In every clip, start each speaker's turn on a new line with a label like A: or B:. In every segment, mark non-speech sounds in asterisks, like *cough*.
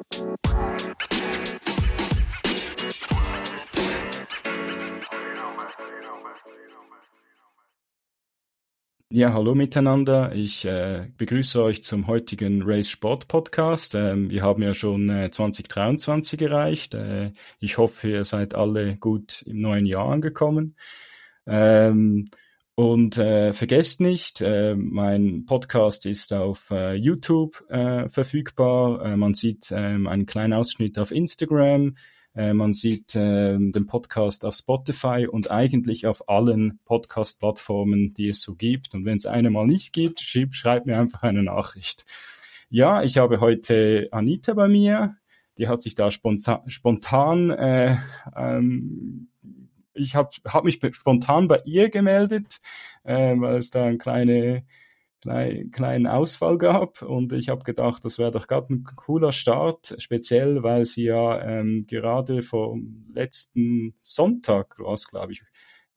A: Ja, hallo miteinander. Ich äh, begrüße euch zum heutigen Race Sport Podcast. Ähm, wir haben ja schon äh, 2023 erreicht. Äh, ich hoffe, ihr seid alle gut im neuen Jahr angekommen. Ähm, und äh, vergesst nicht, äh, mein Podcast ist auf äh, YouTube äh, verfügbar. Äh, man sieht äh, einen kleinen Ausschnitt auf Instagram. Äh, man sieht äh, den Podcast auf Spotify und eigentlich auf allen Podcast-Plattformen, die es so gibt. Und wenn es eine mal nicht gibt, schreib, schreibt mir einfach eine Nachricht. Ja, ich habe heute Anita bei mir. Die hat sich da spontan, spontan äh, ähm, ich habe hab mich spontan bei ihr gemeldet, äh, weil es da eine kleine klein, kleinen Ausfall gab und ich habe gedacht, das wäre doch gerade ein cooler Start, speziell weil sie ja ähm, gerade vom letzten Sonntag, war es glaube ich,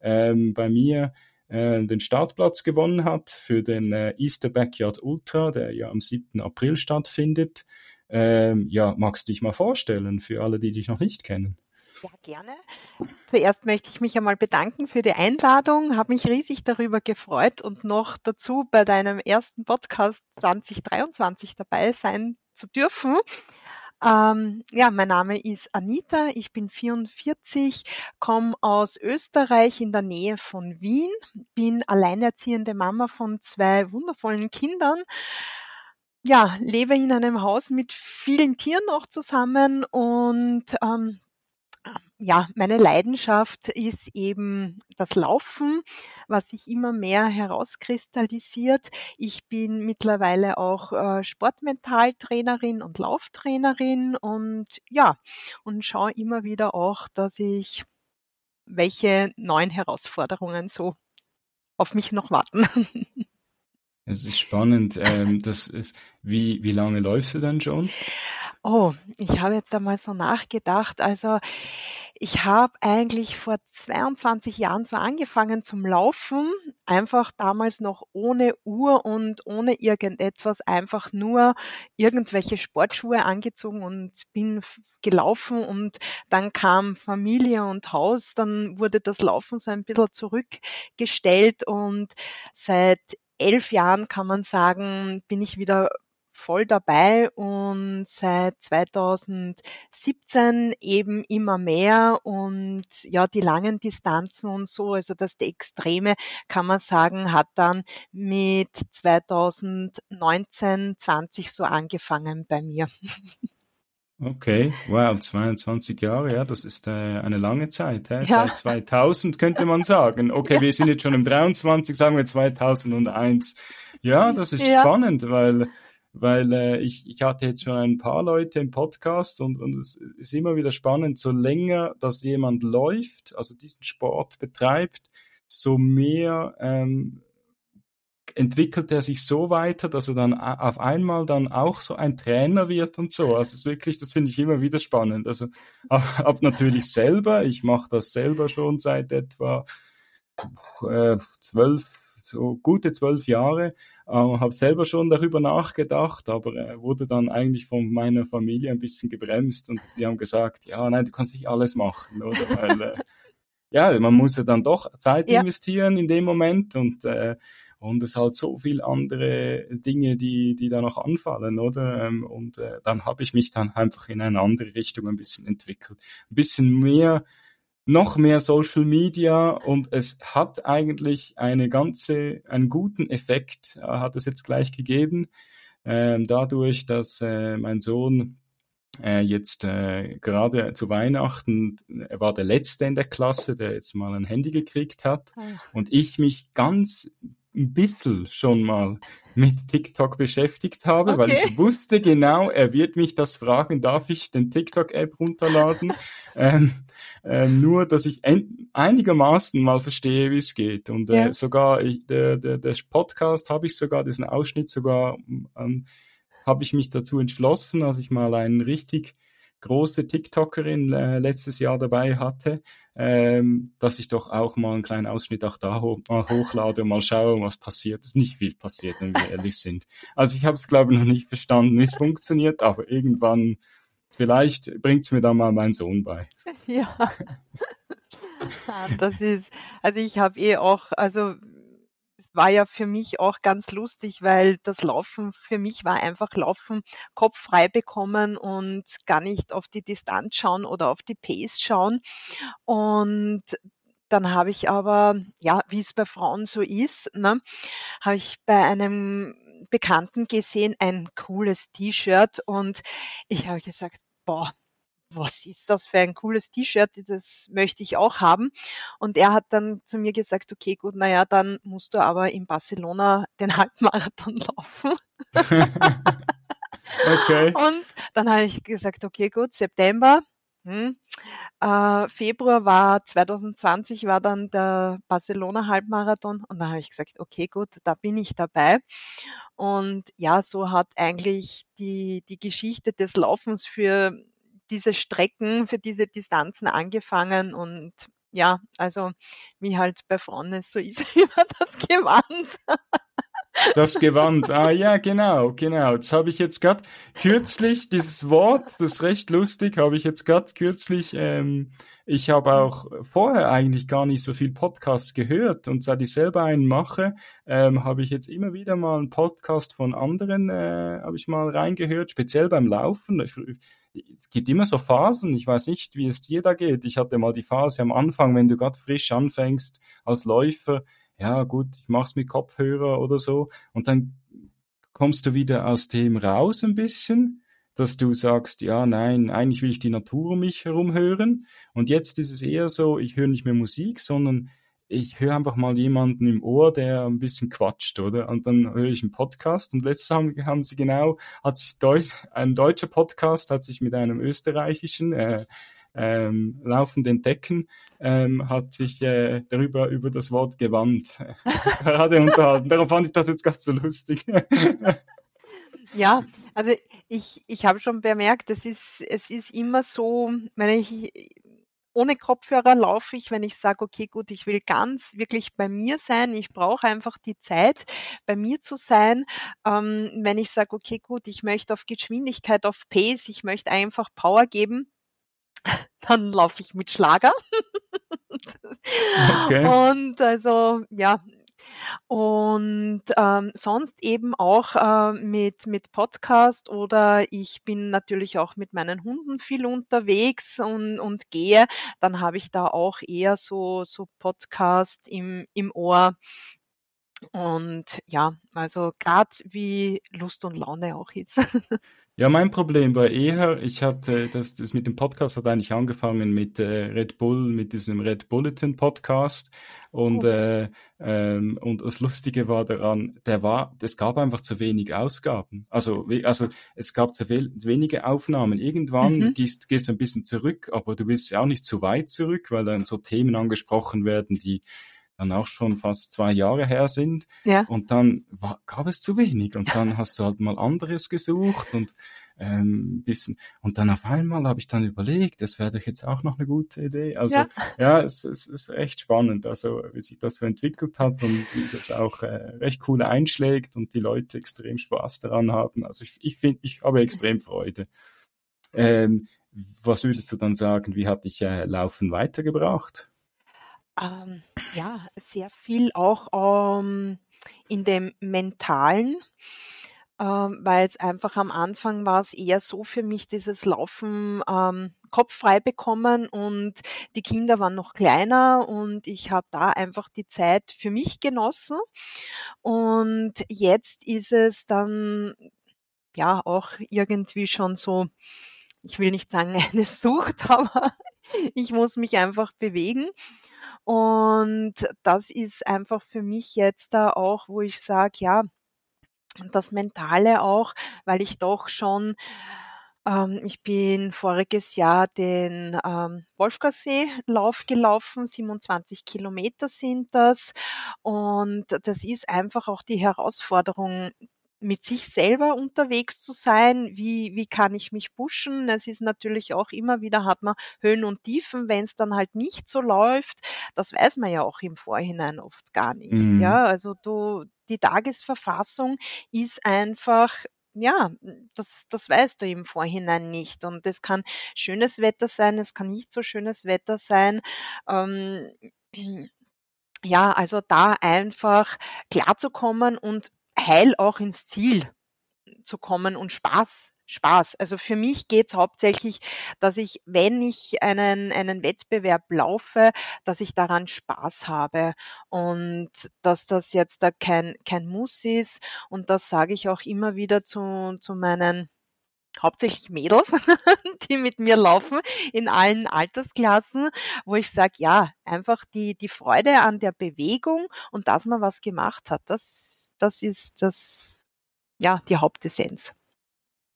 A: ähm, bei mir äh, den Startplatz gewonnen hat für den äh, Easter Backyard Ultra, der ja am 7. April stattfindet. Ähm, ja, magst du dich mal vorstellen für alle, die dich noch nicht kennen?
B: Ja, gerne. Zuerst möchte ich mich einmal bedanken für die Einladung, habe mich riesig darüber gefreut und noch dazu bei deinem ersten Podcast 2023 dabei sein zu dürfen. Ähm, ja, mein Name ist Anita, ich bin 44, komme aus Österreich in der Nähe von Wien, bin alleinerziehende Mama von zwei wundervollen Kindern ja, lebe in einem Haus mit vielen Tieren noch zusammen und ähm, ja, meine Leidenschaft ist eben das Laufen, was sich immer mehr herauskristallisiert. Ich bin mittlerweile auch äh, Sportmentaltrainerin und Lauftrainerin und ja, und schaue immer wieder auch, dass ich welche neuen Herausforderungen so auf mich noch warten. *laughs*
A: Es ist spannend. Ähm, das ist, wie, wie lange läufst du denn schon?
B: Oh, ich habe jetzt einmal so nachgedacht. Also ich habe eigentlich vor 22 Jahren so angefangen zum Laufen, einfach damals noch ohne Uhr und ohne irgendetwas, einfach nur irgendwelche Sportschuhe angezogen und bin gelaufen und dann kam Familie und Haus, dann wurde das Laufen so ein bisschen zurückgestellt und seit elf Jahren kann man sagen, bin ich wieder voll dabei und seit 2017 eben immer mehr und ja, die langen Distanzen und so, also das die Extreme, kann man sagen, hat dann mit 2019, 20 so angefangen bei mir.
A: Okay, wow, 22 Jahre, ja, das ist äh, eine lange Zeit. Äh? Ja. Seit 2000 könnte man sagen. *laughs* Okay, ja. wir sind jetzt schon im 23, sagen wir 2001. Ja, das ist ja. spannend, weil weil äh, ich, ich hatte jetzt schon ein paar Leute im Podcast und, und es ist immer wieder spannend, so länger, dass jemand läuft, also diesen Sport betreibt, so mehr ähm, entwickelt er sich so weiter, dass er dann auf einmal dann auch so ein Trainer wird und so. Also wirklich, das finde ich immer wieder spannend. Also ab, ab natürlich selber, ich mache das selber schon seit etwa äh, zwölf, so gute zwölf Jahre äh, habe selber schon darüber nachgedacht, aber äh, wurde dann eigentlich von meiner Familie ein bisschen gebremst und die haben gesagt, ja, nein, du kannst nicht alles machen, oder? Weil, äh, *laughs* ja, man muss ja dann doch Zeit ja. investieren in dem Moment und äh, und es halt so viel andere Dinge, die, die da noch anfallen, oder? Ähm, und äh, dann habe ich mich dann einfach in eine andere Richtung ein bisschen entwickelt. Ein bisschen mehr noch mehr Social Media und es hat eigentlich eine ganze, einen guten Effekt, äh, hat es jetzt gleich gegeben, äh, dadurch, dass äh, mein Sohn äh, jetzt äh, gerade zu Weihnachten, er war der Letzte in der Klasse, der jetzt mal ein Handy gekriegt hat ah. und ich mich ganz ein bisschen schon mal mit TikTok beschäftigt habe, okay. weil ich wusste genau, er wird mich das fragen, darf ich den TikTok-App runterladen? *laughs* ähm, ähm, nur, dass ich einigermaßen mal verstehe, wie es geht. Und äh, ja. sogar ich, der, der, der Podcast habe ich sogar, diesen Ausschnitt sogar, ähm, habe ich mich dazu entschlossen, als ich mal einen richtig große TikTokerin äh, letztes Jahr dabei hatte, ähm, dass ich doch auch mal einen kleinen Ausschnitt auch da ho mal hochlade und mal schaue, was passiert. Es ist nicht viel passiert, wenn wir ehrlich sind. Also ich habe es, glaube ich, noch nicht verstanden, wie es funktioniert, aber irgendwann Vielleicht bringt es mir dann mal mein Sohn bei. *laughs*
B: Ja. *laughs* das ist, also ich habe eh auch, also war ja für mich auch ganz lustig, weil das Laufen für mich war einfach Laufen, Kopf frei bekommen und gar nicht auf die Distanz schauen oder auf die Pace schauen. Und dann habe ich aber, ja, wie es bei Frauen so ist, ne, habe ich bei einem Bekannten gesehen, ein cooles T-Shirt und ich habe gesagt, boah, was ist das für ein cooles T-Shirt, das möchte ich auch haben. Und er hat dann zu mir gesagt, okay, gut, naja, dann musst du aber in Barcelona den *laughs* Halbmarathon laufen. *laughs* okay. Und dann habe ich gesagt, okay, gut, September. Hm. Äh, Februar war 2020 war dann der Barcelona Halbmarathon und da habe ich gesagt, okay, gut, da bin ich dabei. Und ja, so hat eigentlich die, die Geschichte des Laufens für diese Strecken, für diese Distanzen angefangen und ja, also wie halt bei Frauen ist, so ist *laughs* immer das Gewand.
A: Das Gewand, ah ja, genau, genau. Das habe ich jetzt gerade kürzlich, dieses Wort, das ist recht lustig, habe ich jetzt gerade kürzlich, ähm, ich habe auch vorher eigentlich gar nicht so viel Podcasts gehört. Und seit ich selber einen mache, ähm, habe ich jetzt immer wieder mal einen Podcast von anderen, äh, habe ich mal reingehört, speziell beim Laufen. Ich, es gibt immer so Phasen, ich weiß nicht, wie es dir da geht. Ich hatte mal die Phase am Anfang, wenn du gerade frisch anfängst als Läufer, ja gut, ich mach's mit Kopfhörer oder so. Und dann kommst du wieder aus dem raus ein bisschen, dass du sagst, ja, nein, eigentlich will ich die Natur um mich herum hören und jetzt ist es eher so, ich höre nicht mehr Musik, sondern ich höre einfach mal jemanden im Ohr, der ein bisschen quatscht, oder? Und dann höre ich einen Podcast und letztes haben, haben sie genau, hat sich Deutsch, ein deutscher Podcast hat sich mit einem österreichischen äh, ähm, laufend entdecken, ähm, hat sich äh, darüber über das Wort gewandt *laughs* gerade unterhalten. Darum fand ich das jetzt ganz so lustig. *laughs*
B: ja, also ich, ich habe schon bemerkt, es ist, es ist immer so, wenn ich ohne Kopfhörer laufe ich, wenn ich sage, okay, gut, ich will ganz wirklich bei mir sein. Ich brauche einfach die Zeit, bei mir zu sein. Ähm, wenn ich sage, okay, gut, ich möchte auf Geschwindigkeit, auf Pace, ich möchte einfach Power geben, *laughs* dann laufe ich mit Schlager. okay. Und also, ja, und ähm, sonst eben auch äh, mit, mit Podcast oder ich bin natürlich auch mit meinen Hunden viel unterwegs und, und gehe. Dann habe ich da auch eher so, so Podcast im, im Ohr. Und ja, also gerade wie Lust und Laune auch ist. *laughs*
A: Ja, mein Problem war eher, ich hatte, das, das mit dem Podcast hat eigentlich angefangen mit äh, Red Bull, mit diesem Red Bulletin Podcast. Und, oh. äh, ähm, und das Lustige war daran, der war, es gab einfach zu wenig Ausgaben. Also, also es gab zu wenige Aufnahmen. Irgendwann mhm. gehst, gehst du ein bisschen zurück, aber du willst ja auch nicht zu weit zurück, weil dann so Themen angesprochen werden, die dann auch schon fast zwei Jahre her sind. Ja. Und dann war, gab es zu wenig. Und dann hast du halt mal anderes gesucht und ähm, bisschen. Und dann auf einmal habe ich dann überlegt, das wäre doch jetzt auch noch eine gute Idee. Also ja, ja es, es ist echt spannend, also wie sich das so entwickelt hat und wie das auch äh, recht cool einschlägt und die Leute extrem Spaß daran haben. Also ich, ich finde, ich habe extrem Freude. Ähm, was würdest du dann sagen, wie hat dich äh, Laufen weitergebracht?
B: Ähm, ja, sehr viel auch ähm, in dem Mentalen, ähm, weil es einfach am Anfang war es eher so für mich, dieses Laufen ähm, Kopf frei bekommen und die Kinder waren noch kleiner und ich habe da einfach die Zeit für mich genossen. Und jetzt ist es dann ja auch irgendwie schon so, ich will nicht sagen *laughs* eine Sucht, aber ich muss mich einfach bewegen. Und das ist einfach für mich jetzt da auch, wo ich sage, ja, das Mentale auch, weil ich doch schon ähm, ich bin voriges Jahr den ähm, Wolfgassee-Lauf gelaufen, 27 Kilometer sind das. Und das ist einfach auch die Herausforderung, mit sich selber unterwegs zu sein. Wie, wie kann ich mich pushen? Es ist natürlich auch immer wieder, hat man Höhen und Tiefen, wenn es dann halt nicht so läuft. Das weiß man ja auch im Vorhinein oft gar nicht. Mhm. Ja, also du, die Tagesverfassung ist einfach ja, das, das weißt du im Vorhinein nicht. Und es kann schönes Wetter sein, es kann nicht so schönes Wetter sein. Ähm, *clears throat* ja, also da einfach klarzukommen und heil auch ins Ziel zu kommen und Spaß Spaß. Also für mich geht's hauptsächlich, dass ich, wenn ich einen, einen Wettbewerb laufe, dass ich daran Spaß habe und dass das jetzt da kein, kein Muss ist. Und das sage ich auch immer wieder zu, zu meinen hauptsächlich Mädels, *laughs* die mit mir laufen in allen Altersklassen, wo ich sage, ja, einfach die, die Freude an der Bewegung und dass man was gemacht hat, das, das ist das, ja, die Hauptessenz.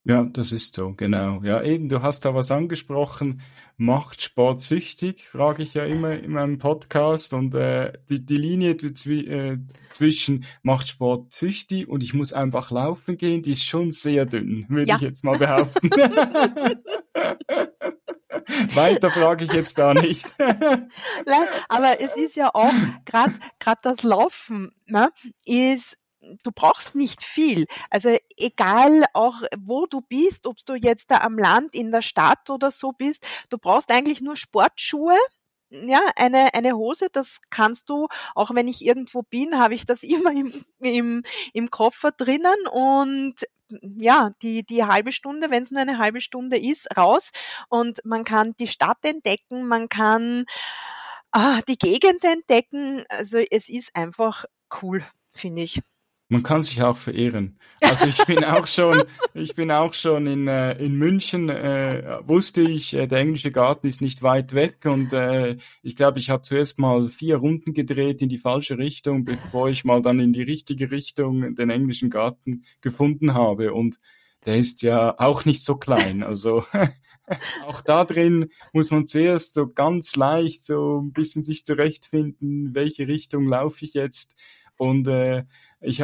A: Ja, das ist so, genau. Ja, eben, du hast da was angesprochen. Macht Sport süchtig, frage ich ja immer in meinem Podcast. Und äh, die, die Linie zwi äh, zwischen macht Sport süchtig und ich muss einfach laufen gehen, die ist schon sehr dünn, würde ja. ich jetzt mal behaupten. *laughs* Weiter frage ich jetzt da nicht.
B: Nein, aber es ist ja auch gerade das Laufen ne, ist du brauchst nicht viel. Also egal auch wo du bist, ob du jetzt da am Land, in der Stadt oder so bist, du brauchst eigentlich nur Sportschuhe. Ja, eine, eine Hose, das kannst du, auch wenn ich irgendwo bin, habe ich das *laughs* immer im, im, im Koffer drinnen und ja, die, die halbe Stunde, wenn es nur eine halbe Stunde ist, raus und man kann die Stadt entdecken, man kann ah, die Gegend entdecken. Also es ist einfach cool, finde ich.
A: Man kann sich auch verehren. Also ich bin auch schon, ich bin auch schon in, äh, in München, äh, wusste ich, äh, der englische Garten ist nicht weit weg und äh, ich glaube, ich habe zuerst mal vier Runden gedreht in die falsche Richtung, bevor ich mal dann in die richtige Richtung den englischen Garten gefunden habe. Und der ist ja auch nicht so klein. Also *laughs* auch da drin muss man zuerst so ganz leicht so ein bisschen sich zurechtfinden, welche Richtung laufe ich jetzt. Und äh, ich,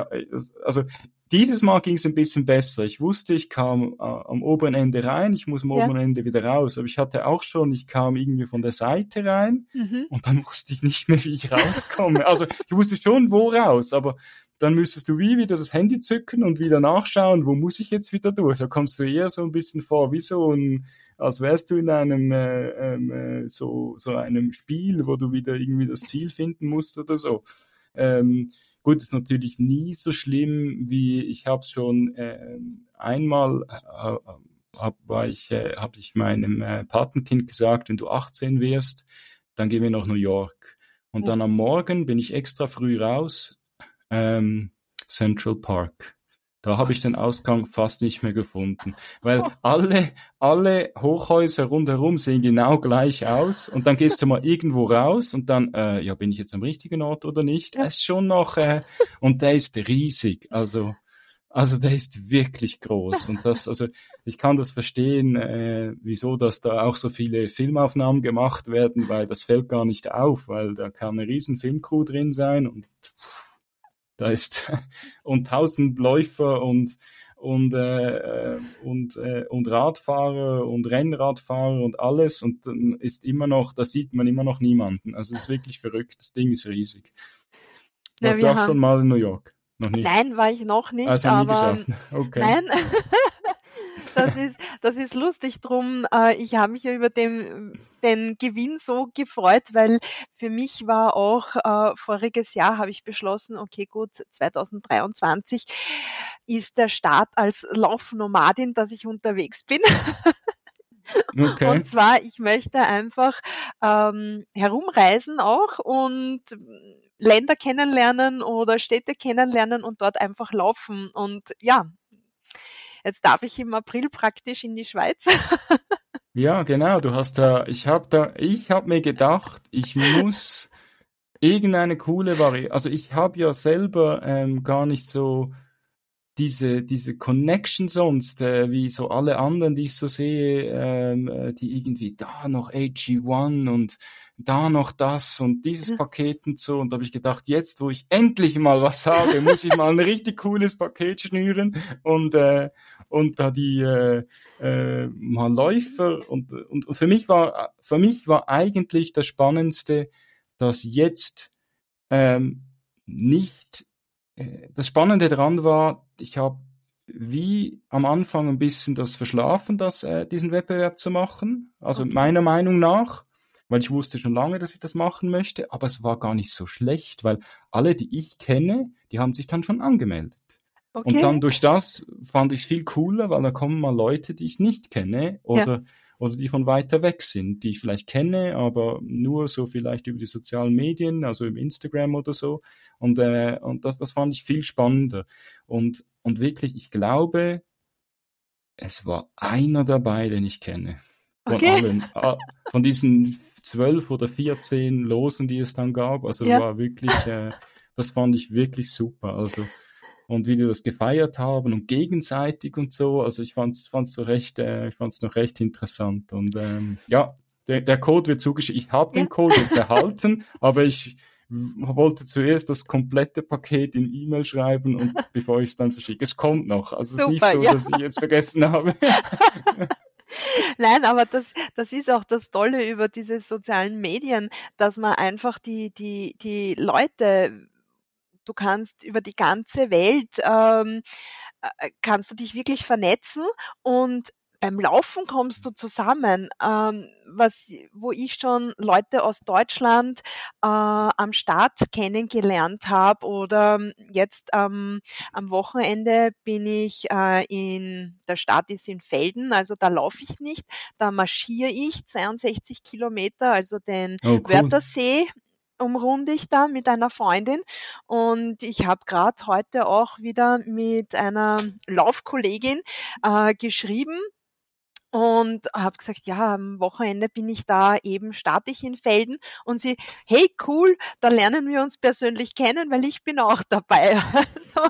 A: also dieses Mal ging es ein bisschen besser. Ich wusste, ich kam äh, am oberen Ende rein, ich muss am ja. oberen Ende wieder raus. Aber ich hatte auch schon, ich kam irgendwie von der Seite rein mhm. und dann *laughs* wusste ich nicht mehr, wie ich rauskomme. also ich wusste schon, wo raus, aber dann müsstest du wie wieder das Handy zücken und wieder nachschauen, wo muss ich jetzt wieder durch. Da kommst du eher so ein bisschen vor, wie so ein, als wärst du in einem äh, ähm, äh, so, so einem Spiel, wo du wieder irgendwie das Ziel finden musst oder so. Ähm, gut, ist natürlich nie so schlimm, wie ich habe schon äh, einmal äh, hab, war ich, äh, habe ich meinem äh, Patenkind gesagt, wenn du 18 wirst, dann gehen wir nach New York. Und dann am Morgen bin ich extra früh raus, ähm, Central Park. Da habe ich den Ausgang fast nicht mehr gefunden, weil oh. alle, alle Hochhäuser rundherum sehen genau gleich aus und dann gehst du mal irgendwo raus und dann, äh, ja, bin ich jetzt am richtigen Ort oder nicht? Ja. Es ist schon noch, äh, und der ist riesig, also, also der ist wirklich groß und das, also ich kann das verstehen, äh, wieso, dass da auch so viele Filmaufnahmen gemacht werden, weil das fällt gar nicht auf, weil da kann eine riesen Filmcrew drin sein und da ist *laughs* und tausend Läufer und und äh, und äh, und Radfahrer und Rennradfahrer und alles und dann ist immer noch, da sieht man immer noch niemanden. Also es ist wirklich verrückt. Das Ding ist riesig. Warst ja, du auch haben... schon mal in New York?
B: Noch nicht? Nein, war ich noch nicht. Also aber *laughs* okay. Nein. *laughs* das ist, das ist lustig drum. Äh, ich habe mich ja über den, den Gewinn so gefreut, weil für mich war auch äh, voriges Jahr habe ich beschlossen, okay, gut, 2023 ist der Start als Laufnomadin, dass ich unterwegs bin. *laughs* Okay. Und zwar, ich möchte einfach ähm, herumreisen auch und Länder kennenlernen oder Städte kennenlernen und dort einfach laufen. Und ja, Jetzt darf ich im April praktisch in die Schweiz. *laughs*
A: ja, genau. Du hast da, ich habe da, ich habe mir gedacht, ich muss irgendeine coole Variante. Also ich habe ja selber ähm, gar nicht so diese, diese Connection sonst, äh, wie so alle anderen, die ich so sehe, ähm, äh, die irgendwie da noch AG1 und da noch das und dieses. Paket und so. Und da habe ich gedacht, jetzt, wo ich endlich mal was habe, muss ich mal ein *laughs* richtig cooles Paket schnüren und, äh, und da die äh, äh, mal Läufer und, und, und für mich war für mich war eigentlich das Spannendste, dass jetzt ähm, nicht äh, das Spannende daran war, ich habe wie am Anfang ein bisschen das verschlafen, das, äh, diesen Wettbewerb zu machen. Also okay. meiner Meinung nach, weil ich wusste schon lange, dass ich das machen möchte, aber es war gar nicht so schlecht, weil alle, die ich kenne, die haben sich dann schon angemeldet. Okay. Und dann durch das fand ich es viel cooler, weil da kommen mal Leute, die ich nicht kenne oder, ja. oder die von weiter weg sind, die ich vielleicht kenne, aber nur so vielleicht über die sozialen Medien, also im Instagram oder so. Und, äh, und das, das fand ich viel spannender. Und, und wirklich, ich glaube, es war einer dabei, den ich kenne. Von okay. allen. Ah, von diesen zwölf oder vierzehn Losen, die es dann gab. Also ja. war wirklich, äh, das fand ich wirklich super. Also und wie die das gefeiert haben und gegenseitig und so. Also ich fand es fand's noch recht, äh, ich fand's noch recht interessant. Und ähm, ja, der, der Code wird zugeschickt. Ich habe den Code jetzt *laughs* erhalten, aber ich wollte zuerst das komplette Paket in E-Mail schreiben und *laughs* bevor ich es dann verschicke. Es kommt noch. Also es ist nicht so, ja. dass ich jetzt vergessen habe. *laughs* *laughs*
B: Nein, aber das, das ist auch das Tolle über diese sozialen Medien, dass man einfach die, die, die Leute Du kannst über die ganze Welt ähm, äh, kannst du dich wirklich vernetzen und beim Laufen kommst du zusammen, ähm, was, wo ich schon Leute aus Deutschland äh, am Start kennengelernt habe oder jetzt ähm, am Wochenende bin ich äh, in, der Start ist in Felden, also da laufe ich nicht, da marschiere ich 62 Kilometer, also den oh, cool. Wörthersee umrunde ich da mit einer Freundin und ich habe gerade heute auch wieder mit einer Laufkollegin äh, geschrieben und habe gesagt, ja, am Wochenende bin ich da eben, starte ich in Felden und sie, hey, cool, da lernen wir uns persönlich kennen, weil ich bin auch dabei. *laughs* Also,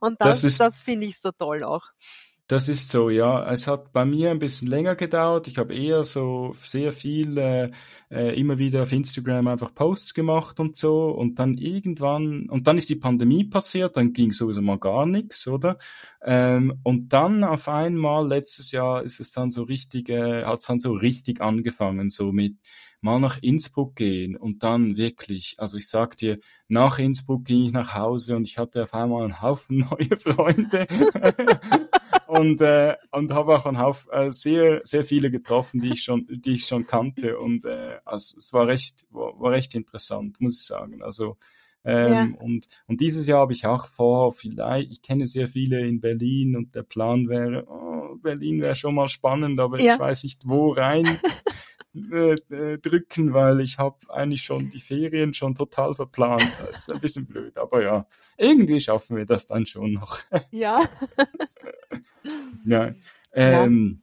B: und das, das, das finde ich so toll auch.
A: Das ist so, ja. Es hat bei mir ein bisschen länger gedauert. Ich habe eher so sehr viel äh, äh, immer wieder auf Instagram einfach Posts gemacht und so. Und dann irgendwann, und dann ist die Pandemie passiert, dann ging sowieso mal gar nichts, oder? Ähm, und dann auf einmal, letztes Jahr ist es dann so richtig, äh, hat es dann so richtig angefangen, so mit mal nach Innsbruck gehen und dann wirklich, also ich sag dir, nach Innsbruck ging ich nach Hause und ich hatte auf einmal einen Haufen *laughs* neue Freunde und, äh, und habe auch einen Haufen, äh, sehr, sehr viele getroffen, die ich schon, die ich schon kannte. Und äh, also es war recht, war, war recht interessant, muss ich sagen. Also ähm, ja. und, und dieses Jahr habe ich auch vor, vielleicht, ich kenne sehr viele in Berlin und der Plan wäre, oh, Berlin wäre schon mal spannend, aber ja. ich weiß nicht, wo rein *laughs* äh, äh, drücken, weil ich habe eigentlich schon die Ferien schon total verplant. Das ist ein bisschen blöd, aber ja, irgendwie schaffen wir das dann schon noch. *laughs* *laughs*
B: Ja.
A: ja. Ähm.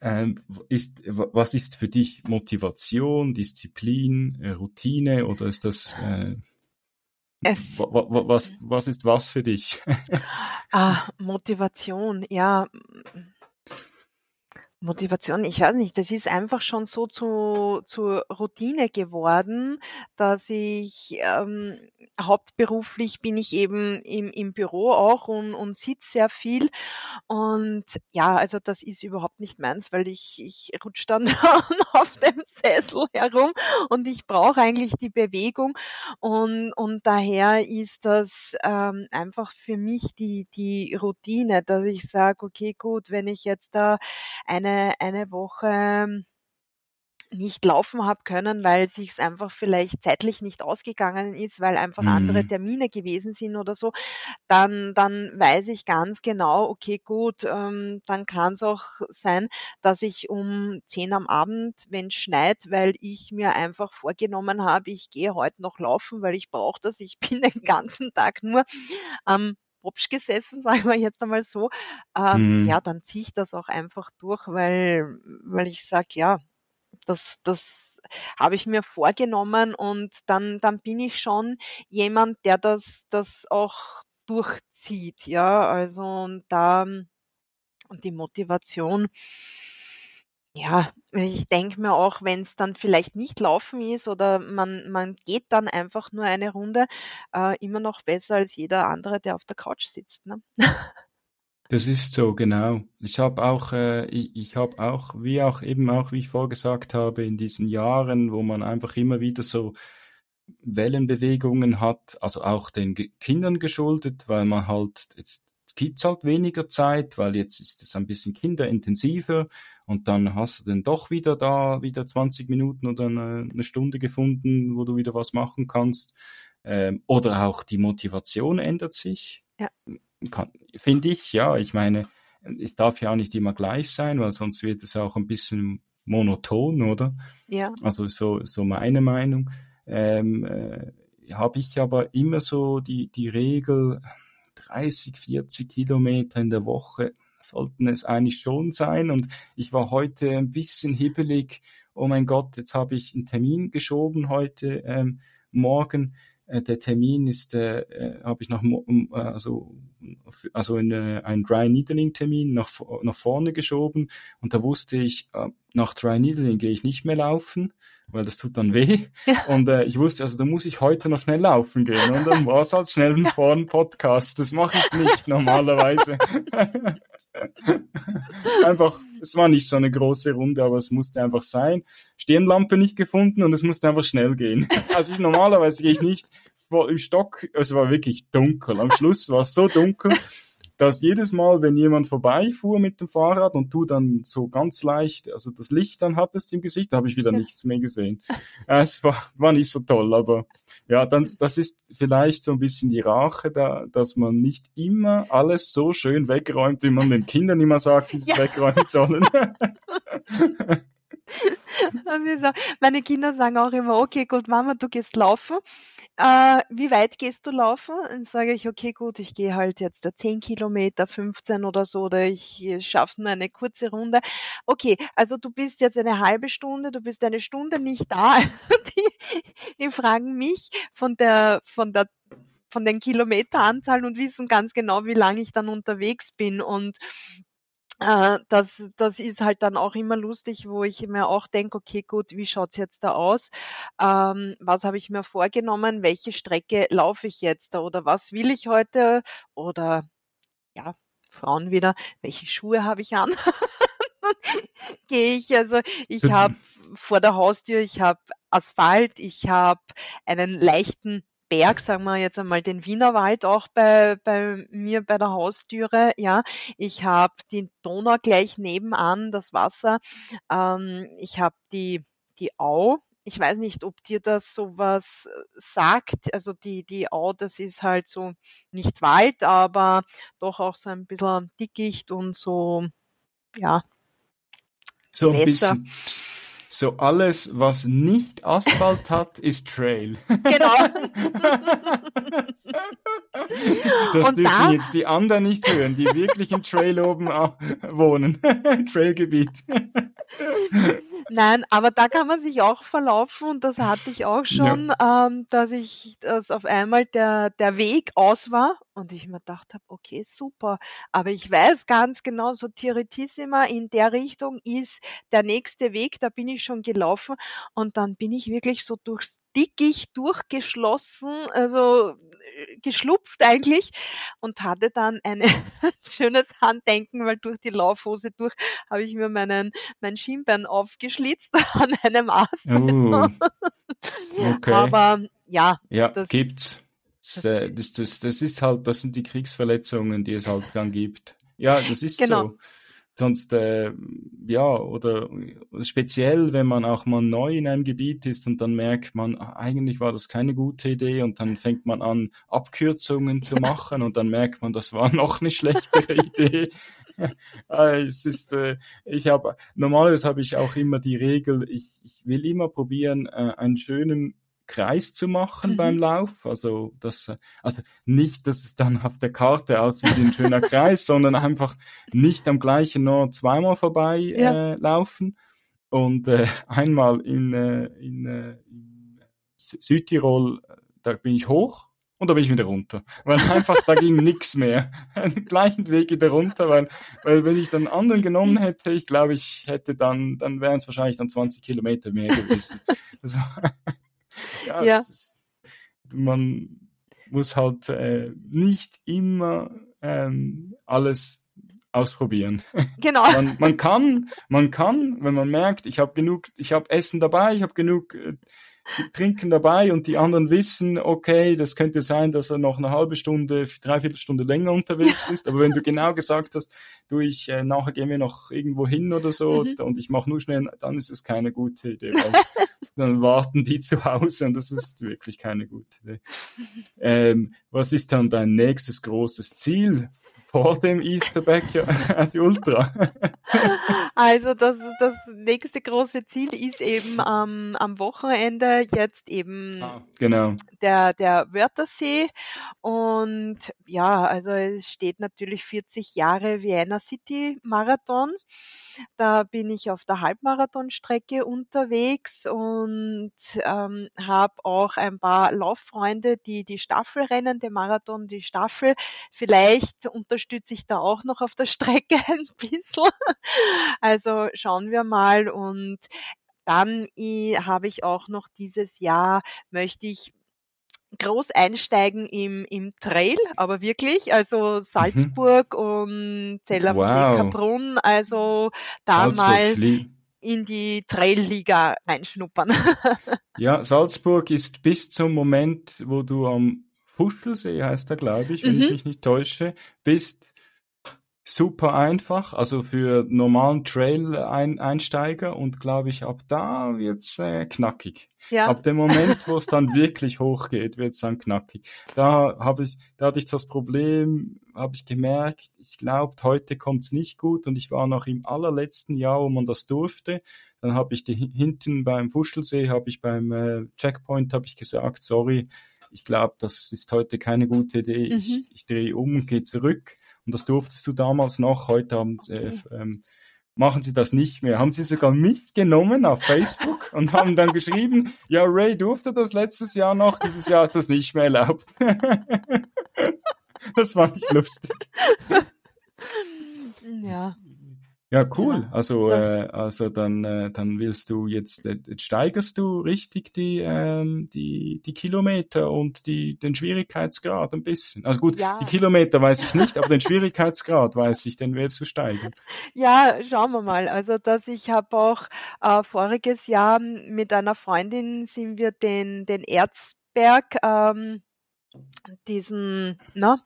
A: Ähm, ist, was ist für dich Motivation, Disziplin, äh, Routine oder ist das äh, es, was, was ist was für dich? *laughs*
B: ah, Motivation, ja. Motivation, ich weiß nicht, das ist einfach schon so zu, zur Routine geworden, dass ich ähm, hauptberuflich bin ich eben im, im Büro auch und, und sitze sehr viel. Und ja, also das ist überhaupt nicht meins, weil ich, ich rutsche dann *laughs* auf dem Sessel herum und ich brauche eigentlich die Bewegung. Und, und daher ist das ähm, einfach für mich die, die Routine, dass ich sage, okay, gut, wenn ich jetzt da eine eine, Woche nicht laufen habe können, weil sich einfach vielleicht zeitlich nicht ausgegangen ist, weil einfach mhm. andere Termine gewesen sind oder so, dann, dann weiß ich ganz genau, okay, gut, ähm, dann kann es auch sein, dass ich um 10 am Abend, wenn es schneit, weil ich mir einfach vorgenommen habe, ich gehe heute noch laufen, weil ich brauche das, ich *laughs* bin den ganzen Tag nur am Popsch gesessen, *laughs* sagen wir jetzt einmal so, ähm, mhm. ja, dann ziehe ich das auch einfach durch, weil, weil ich sage, ja, das, das habe ich mir vorgenommen und dann, dann bin ich schon jemand, der das, das auch durchzieht, ja, also und da und die Motivation, ja, ich denke mir auch, wenn es dann vielleicht nicht laufen ist oder man man geht dann einfach nur eine Runde, äh, immer noch besser als jeder andere, der auf der Couch sitzt, ne?
A: Das ist so, genau. Ich habe auch, äh, ich, ich habe auch, wie auch eben auch, wie ich vorgesagt habe, in diesen Jahren, wo man einfach immer wieder so Wellenbewegungen hat, also auch den Kindern geschuldet, weil man halt jetzt gibt's halt weniger Zeit, weil jetzt ist es ein bisschen kinderintensiver und dann hast du dann doch wieder da wieder 20 Minuten oder eine, eine Stunde gefunden, wo du wieder was machen kannst. Ähm, oder auch die Motivation ändert sich. Ja. Finde ich, ja. Ich meine, es darf ja auch nicht immer gleich sein, weil sonst wird es auch ein bisschen monoton, oder? Ja. Also so, so meine Meinung. Ähm, äh, Habe ich aber immer so die, die Regel, 30, 40 Kilometer in der Woche sollten es eigentlich schon sein. Und ich war heute ein bisschen hibbelig. Oh mein Gott, jetzt habe ich einen Termin geschoben heute ähm, Morgen. Äh, der Termin ist, äh, äh habe ich nach, also, also in, äh, einen Dry Needling Termin nach, nach vorne geschoben und da wusste ich, nach Dry Needling gehe ich nicht mehr laufen, weil das tut dann weh. Ja. Und äh, ich wusste, also da muss ich heute noch schnell laufen gehen und dann war es halt schnell ein *laughs* vorn Podcast. Das mache ich nicht normalerweise. *laughs* *laughs* einfach, es war nicht so eine große Runde, aber es musste einfach sein. Stirnlampe nicht gefunden und es musste einfach schnell gehen. *laughs* Also ich, normalerweise gehe ich nicht vor, im Stock, es war wirklich dunkel. Am Schluss war es so dunkel, dass jedes Mal, wenn jemand vorbeifuhr mit dem Fahrrad und du dann so ganz leicht, also das Licht dann hattest im Gesicht, da habe ich wieder ja. nichts mehr gesehen. Es war, war nicht so toll, aber ja, dann, das ist vielleicht so ein bisschen die Rache da, dass man nicht immer alles so schön wegräumt, wie man den Kindern immer sagt, die ja. wegräumen sollen. *laughs*
B: meine Kinder sagen auch immer, okay, gut, Mama, du gehst laufen äh, wie weit gehst du laufen? Dann sage ich, okay, gut, ich gehe halt jetzt 10 Kilometer, 15 oder so, oder ich schaffe nur eine kurze Runde. Okay, also du bist jetzt eine halbe Stunde, du bist eine Stunde nicht da. *laughs* die, die fragen mich von der, von der von den Kilometeranzahlen und wissen ganz genau, wie lange ich dann unterwegs bin. Und äh, das, das ist halt dann auch immer lustig, wo ich mir auch denke, okay, gut, wie schaut's jetzt da aus? Ähm, was habe ich mir vorgenommen? Welche Strecke laufe ich jetzt da? Oder was will ich heute? Oder ja, Frauen wieder, welche Schuhe habe ich an? *laughs* Gehe ich, also ich habe vor der Haustür, ich habe Asphalt, ich habe einen leichten Berg, sagen wir jetzt einmal den Wienerwald auch bei, bei mir bei der Haustüre. Ja, ich habe die Donau gleich nebenan, das Wasser. Ähm, ich habe die, die Au. Ich weiß nicht, ob dir das sowas sagt. Also die, die Au, das ist halt so nicht Wald, aber doch auch so ein bisschen Dickicht und so, ja.
A: So ein Wässer. bisschen so alles, was nicht Asphalt hat, ist Trail. Genau. das und dürfen da, jetzt die anderen nicht hören, die wirklich im Trail oben wohnen. *laughs* Trailgebiet.
B: Nein, aber da kann man sich auch verlaufen und das hatte ich auch schon, ja. ähm, dass ich, dass auf einmal der, der Weg aus war und ich mir gedacht habe, okay, super, aber ich weiß ganz genau, so Tiritissima in der Richtung ist der nächste Weg, da bin ich schon gelaufen und dann bin ich wirklich so durchs Dickicht durchgeschlossen, also äh, geschlupft eigentlich und hatte dann ein *laughs* schönes Handdenken, weil durch die Laufhose durch habe ich mir meinen mein Schienbein aufgeschlitzt *laughs* an einem Ast. Uh, *laughs* okay. Aber ja,
A: ja das gibt's. Das, das, das, das ist halt, das sind die Kriegsverletzungen, die es halt dann gibt. Ja, das ist genau. so. Sonst, äh, ja, oder speziell, wenn man auch mal neu in einem Gebiet ist und dann merkt man, ah, eigentlich war das keine gute Idee und dann fängt man an, Abkürzungen zu *laughs* machen und dann merkt man, das war *laughs* noch eine schlechtere *laughs* Idee. Äh, es ist, äh, ich habe, normalerweise habe ich auch immer die Regel, ich, ich will immer probieren, äh, einen schönen Kreis zu machen mhm. beim Lauf. Also das, also nicht, dass es dann auf der Karte aussieht wie ein schöner *laughs* Kreis, sondern einfach nicht am gleichen Ort zweimal vorbei ja. äh, laufen. Und äh, einmal in, äh, in, äh, in Südtirol, da bin ich hoch und da bin ich wieder runter. Weil einfach, da ging *laughs* nichts mehr. *laughs* Den gleichen Weg wieder runter, weil, weil wenn ich dann anderen genommen hätte, ich glaube, ich hätte dann, dann wären es wahrscheinlich dann 20 Kilometer mehr gewesen. Also, ja, ja. Ist, man muss halt äh, nicht immer ähm, alles ausprobieren. *laughs* Genau. man, man, kann, man kann, wenn man merkt, ich habe genug, ich habe Essen dabei, ich habe genug äh, trinken dabei und die anderen wissen, okay, das könnte sein, dass er noch eine halbe Stunde, dreiviertel Stunde länger unterwegs ist. Aber wenn du genau gesagt hast, du, ich, äh, nachher gehen wir noch irgendwo hin oder so mhm. und ich mache nur schnell, dann ist es keine gute Idee. *laughs* Dann warten die *laughs* zu Hause und das ist wirklich keine gute Idee. Ähm, was ist dann dein nächstes großes Ziel? vor dem Easter Backyard *laughs* Ultra?
B: Also das, das nächste große Ziel ist eben ähm, am Wochenende jetzt eben ah,
A: genau.
B: der, der Wörthersee. Und ja, also es steht natürlich 40 Jahre Vienna City Marathon. Da bin ich auf der Halbmarathonstrecke unterwegs und ähm, habe auch ein paar Lauffreunde, die die Staffelrennen, der Marathon, die Staffel. Vielleicht unterstütze ich da auch noch auf der Strecke *laughs* ein bisschen. Also schauen wir mal und dann habe ich auch noch dieses Jahr, möchte ich groß einsteigen im, im Trail, aber wirklich, also mhm. Salzburg mhm. und Zellerbrunn, wow. also da Salzburg, mal in die Trail-Liga reinschnuppern. *laughs*
A: ja, Salzburg ist bis zum Moment, wo du am Fuschelsee heißt er, glaube ich, wenn mhm. ich mich nicht täusche, bist super einfach, also für normalen Trail-Einsteiger und glaube ich, ab da wird's äh, knackig. Ja. Ab dem Moment, wo es dann wirklich hochgeht, wird's dann knackig. Da habe ich, da hatte ich das Problem, habe ich gemerkt, ich glaube, heute kommt's nicht gut und ich war noch im allerletzten Jahr, wo man das durfte. Dann habe ich die, hinten beim Fuschelsee, habe ich beim äh, Checkpoint, habe ich gesagt, sorry, ich glaube, das ist heute keine gute Idee. Mhm. Ich, ich drehe um und gehe zurück und das durftest du damals noch. Heute okay. äh, ähm, machen sie das nicht mehr. Haben sie sogar mitgenommen auf Facebook *laughs* und haben dann geschrieben, ja, Ray durfte das letztes Jahr noch, dieses Jahr ist das nicht mehr erlaubt. *laughs* das fand ich lustig.
B: Ja.
A: Ja, cool. Ja. Also, äh, also dann, äh, dann willst du jetzt, äh, jetzt steigerst du richtig die, ähm, die, die Kilometer und die, den Schwierigkeitsgrad ein bisschen. Also gut, ja. die Kilometer weiß ich nicht, aber den Schwierigkeitsgrad weiß ich, den willst du steigern. *laughs*
B: Ja, schauen wir mal. Also, dass ich habe auch äh, voriges Jahr mit einer Freundin sind wir den, den Erzberg, ähm, diesen, na,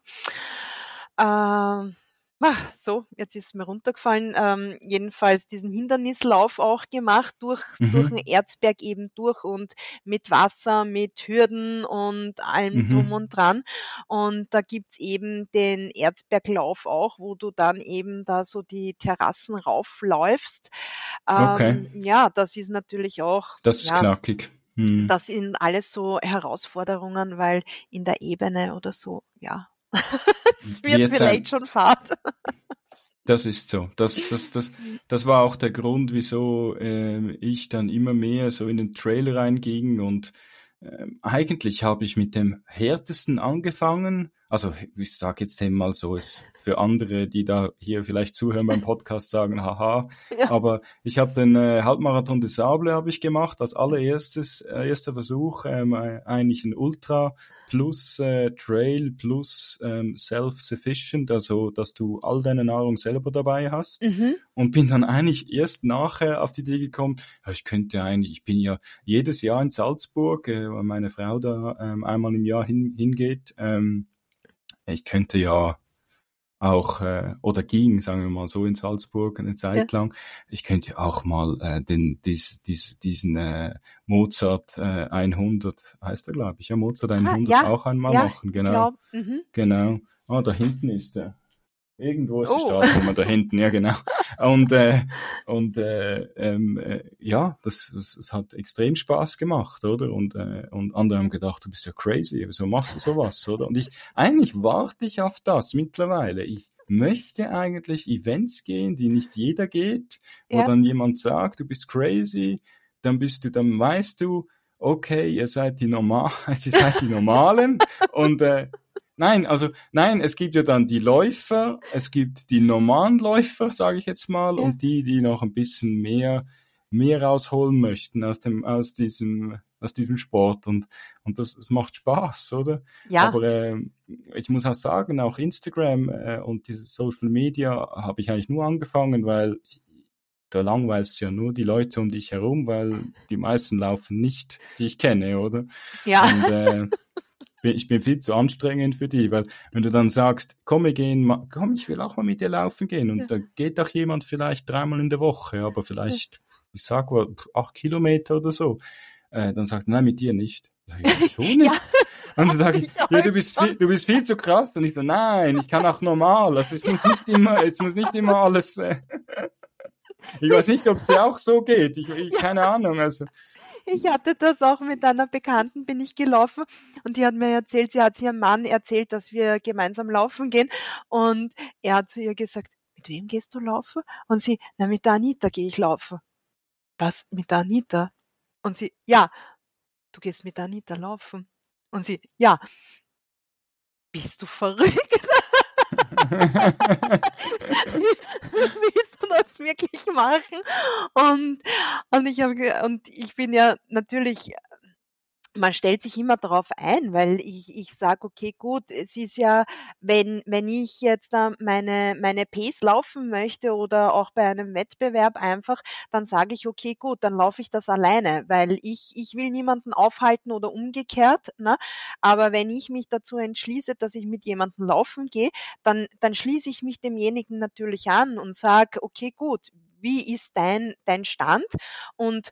B: äh, Ach, so, jetzt ist es mir runtergefallen. Ähm, jedenfalls diesen Hindernislauf auch gemacht, durch, mhm. durch den Erzberg eben durch und mit Wasser, mit Hürden und allem mhm. drum und dran. Und da gibt's eben den Erzberglauf auch, wo du dann eben da so die Terrassen raufläufst. Ähm, okay. Ja, das ist natürlich auch.
A: Das ist
B: ja,
A: knackig.
B: Hm. Das sind alles so Herausforderungen, weil in der Ebene oder so, ja, *laughs* es wird Jetzt vielleicht schon Fahrt. *laughs*
A: Das ist so. Das, das, das, das war auch der Grund, wieso äh, ich dann immer mehr so in den Trail reinging und äh, eigentlich habe ich mit dem härtesten angefangen. Also ich sage jetzt einmal so, es für andere, die da hier vielleicht zuhören beim Podcast, sagen, haha. Ja. Aber ich habe den äh, Halbmarathon des Sable habe ich gemacht als allererstes äh, erster Versuch, ähm, äh, eigentlich ein Ultra plus äh, Trail plus ähm, Self-Sufficient, also dass du all deine Nahrung selber dabei hast. Mhm. Und bin dann eigentlich erst nachher auf die Idee gekommen, ja, ich könnte eigentlich, ich bin ja jedes Jahr in Salzburg, äh, weil meine Frau da ähm, einmal im Jahr hin, hingeht. Ähm, ich könnte ja auch äh, oder ging, sagen wir mal so in Salzburg eine Zeit ja. lang. Ich könnte auch mal äh, den dies, dies, diesen äh, Mozart äh, 100 heißt er glaube ich, ja Mozart 100 ah, ja. auch einmal ja, machen, genau. Mhm. Genau. Ah, da hinten ist er. Irgendwo ist oh. die Startnummer da hinten, ja genau. Und äh, und äh, ähm, äh, ja, das, das, das hat extrem Spaß gemacht, oder? Und äh, und andere haben gedacht, du bist ja crazy, wieso machst du sowas, oder? Und ich eigentlich warte ich auf das mittlerweile. Ich möchte eigentlich Events gehen, die nicht jeder geht, wo ja. dann jemand sagt, du bist crazy, dann bist du, dann weißt du, okay, ihr seid die normal, *laughs* ihr seid die Normalen und äh, Nein, also nein, es gibt ja dann die Läufer, es gibt die normalen Läufer, sage ich jetzt mal, ja. und die, die noch ein bisschen mehr mehr rausholen möchten aus dem aus diesem aus diesem Sport und und das, das macht Spaß, oder? Ja. Aber äh, ich muss auch sagen, auch Instagram äh, und diese Social Media habe ich eigentlich nur angefangen, weil ich, da langweilst du ja nur die Leute um dich herum, weil die meisten laufen nicht, die ich kenne, oder?
B: Ja.
A: Und äh, ich bin viel zu anstrengend für die, weil wenn du dann sagst, komm, wir gehen, komm, ich will auch mal mit dir laufen gehen und ja. da geht auch jemand vielleicht dreimal in der Woche, aber vielleicht, ja. ich sag mal, acht Kilometer oder so, äh, dann sagt, nein, mit dir nicht. Sag ich, *laughs* so nicht. ja. Und dann sage *laughs* ich, ja, du bist, viel, du bist viel zu krass. Und ich so, nein, ich kann auch normal. Also ich muss nicht immer, es muss nicht immer alles. Äh, *laughs* ich weiß nicht, ob es dir auch so geht. Ich, ich keine Ahnung. Also
B: ich hatte das auch mit einer Bekannten, bin ich gelaufen und die hat mir erzählt, sie hat ihrem Mann erzählt, dass wir gemeinsam laufen gehen und er hat zu ihr gesagt, mit wem gehst du laufen? Und sie, na, mit der Anita gehe ich laufen. Was, mit der Anita? Und sie, ja, du gehst mit der Anita laufen. Und sie, ja, bist du verrückt? Willst du das wirklich machen? Und, und ich habe und ich bin ja natürlich man stellt sich immer darauf ein, weil ich, ich sage, okay, gut, es ist ja, wenn, wenn ich jetzt äh, meine, meine Pace laufen möchte oder auch bei einem Wettbewerb einfach, dann sage ich, okay, gut, dann laufe ich das alleine, weil ich, ich will niemanden aufhalten oder umgekehrt. Ne? Aber wenn ich mich dazu entschließe, dass ich mit jemandem laufen gehe, dann, dann schließe ich mich demjenigen natürlich an und sage, okay, gut, wie ist dein, dein Stand? Und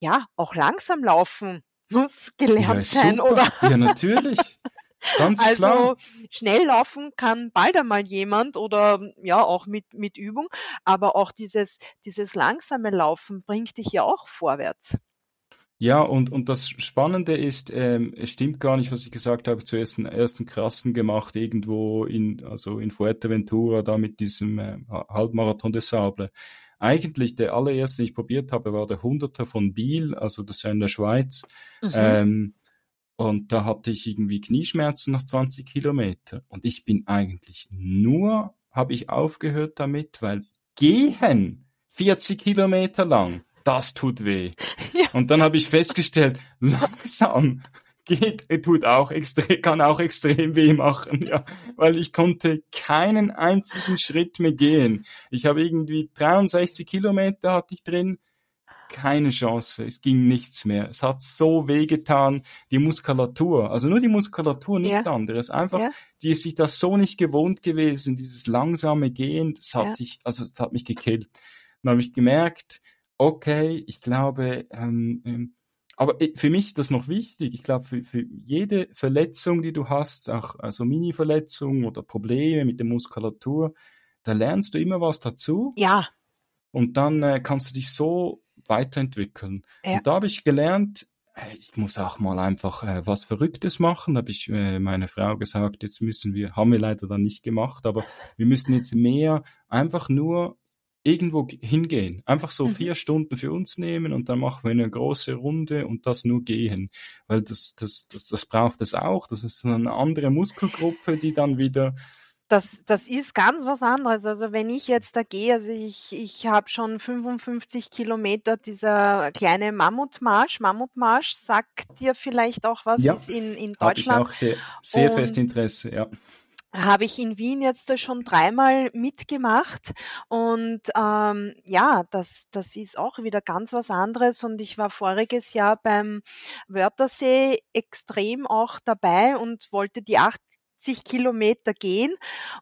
B: ja, auch langsam laufen muss gelernt ja, sein, oder?
A: Ja, natürlich. Ganz
B: also
A: klar.
B: schnell laufen kann bald einmal jemand oder ja auch mit, mit Übung, aber auch dieses, dieses langsame Laufen bringt dich ja auch vorwärts.
A: Ja, und, und das Spannende ist, ähm, es stimmt gar nicht, was ich gesagt habe, zuerst einen ersten krassen gemacht, irgendwo in, also in Fuerteventura, da mit diesem äh, Halbmarathon des Sable. Eigentlich der allererste, den ich probiert habe, war der Hunderter von Biel, also das ist ja in der Schweiz. Mhm. Ähm, und da hatte ich irgendwie Knieschmerzen nach 20 Kilometer. Und ich bin eigentlich nur, habe ich aufgehört damit, weil gehen 40 Kilometer lang, das tut weh. *laughs* Ja. Und dann habe ich festgestellt, *laughs* langsam geht, tut auch extrem, kann auch extrem weh machen, ja, weil ich konnte keinen einzigen Schritt mehr gehen. Ich habe irgendwie 63 Kilometer hatte ich drin, keine Chance, es ging nichts mehr. Es hat so weh getan, die Muskulatur, also nur die Muskulatur, nichts ja. anderes. Einfach, ja. die ist sich das so nicht gewohnt gewesen, dieses langsame Gehen, das hat ja. ich, also das hat mich gekillt. Dann habe ich gemerkt, okay, ich glaube, ähm, ähm aber für mich ist das noch wichtig. Ich glaube, für, für jede Verletzung, die du hast, auch also Mini-Verletzungen oder Probleme mit der Muskulatur, da lernst du immer was dazu.
B: Ja.
A: Und dann äh, kannst du dich so weiterentwickeln. Ja. Und da habe ich gelernt, ich muss auch mal einfach äh, was Verrücktes machen. Da habe ich äh, meine Frau gesagt, jetzt müssen wir, haben wir leider dann nicht gemacht, aber wir müssen jetzt mehr einfach nur irgendwo hingehen. Einfach so mhm. vier Stunden für uns nehmen und dann machen wir eine große Runde und das nur gehen. Weil das, das, das, das braucht es auch. Das ist eine andere Muskelgruppe, die dann wieder
B: das, das ist ganz was anderes. Also wenn ich jetzt da gehe, also ich, ich habe schon 55 Kilometer dieser kleine Mammutmarsch. Mammutmarsch sagt dir vielleicht auch was,
A: ja,
B: ist in, in Deutschland.
A: Ich auch sehr, sehr festes Interesse, ja
B: habe ich in Wien jetzt schon dreimal mitgemacht und ähm, ja, das, das ist auch wieder ganz was anderes und ich war voriges Jahr beim Wörthersee extrem auch dabei und wollte die acht 80 Kilometer gehen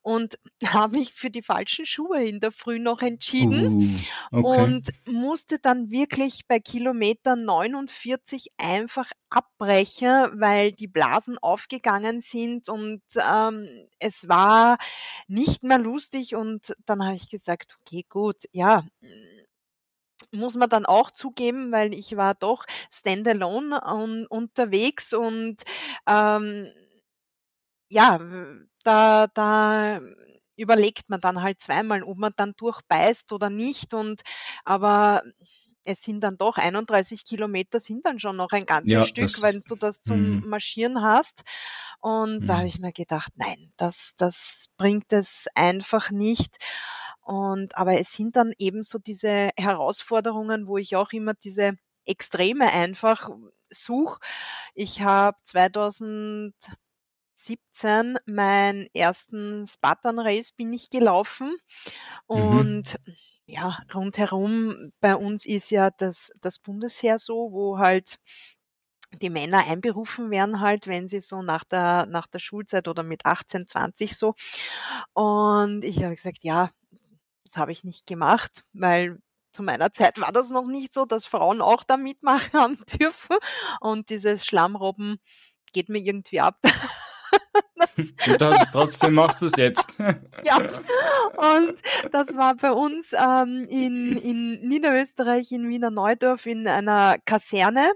B: und *laughs* habe mich für die falschen Schuhe in der Früh noch entschieden uh, okay. und musste dann wirklich bei Kilometer 49 einfach abbrechen, weil die Blasen aufgegangen sind und ähm, es war nicht mehr lustig und dann habe ich gesagt, okay, gut, ja, muss man dann auch zugeben, weil ich war doch standalone um, unterwegs und ähm, ja, da, da überlegt man dann halt zweimal, ob man dann durchbeißt oder nicht. Und aber es sind dann doch 31 Kilometer sind dann schon noch ein ganzes ja, Stück, wenn du das zum mh. Marschieren hast. Und mh. da habe mhm. ich mir gedacht, nein, das, das bringt es einfach nicht. Und aber es sind dann eben so diese Herausforderungen, wo ich auch immer diese Extreme einfach suche. Ich habe 2000 17 meinen ersten Spartan Race bin ich gelaufen mhm. und mhm. ja, rundherum bei uns ist ja das, das Bundesheer so, wo halt die Männer einberufen werden halt, wenn sie so nach der, nach der Schulzeit oder mit 18, 20 so. Und ich habe gesagt, ja, das habe ich nicht gemacht, weil zu meiner Zeit war das noch nicht so, dass Frauen auch da mitmachen *laughs* dürfen. Und dieses Schlammrobben geht mir irgendwie ab.
A: Und das, trotzdem machst du es jetzt.
B: ja, und das war bei uns ähm, in, in Niederösterreich, in Wiener Neudorf, in einer Kaserne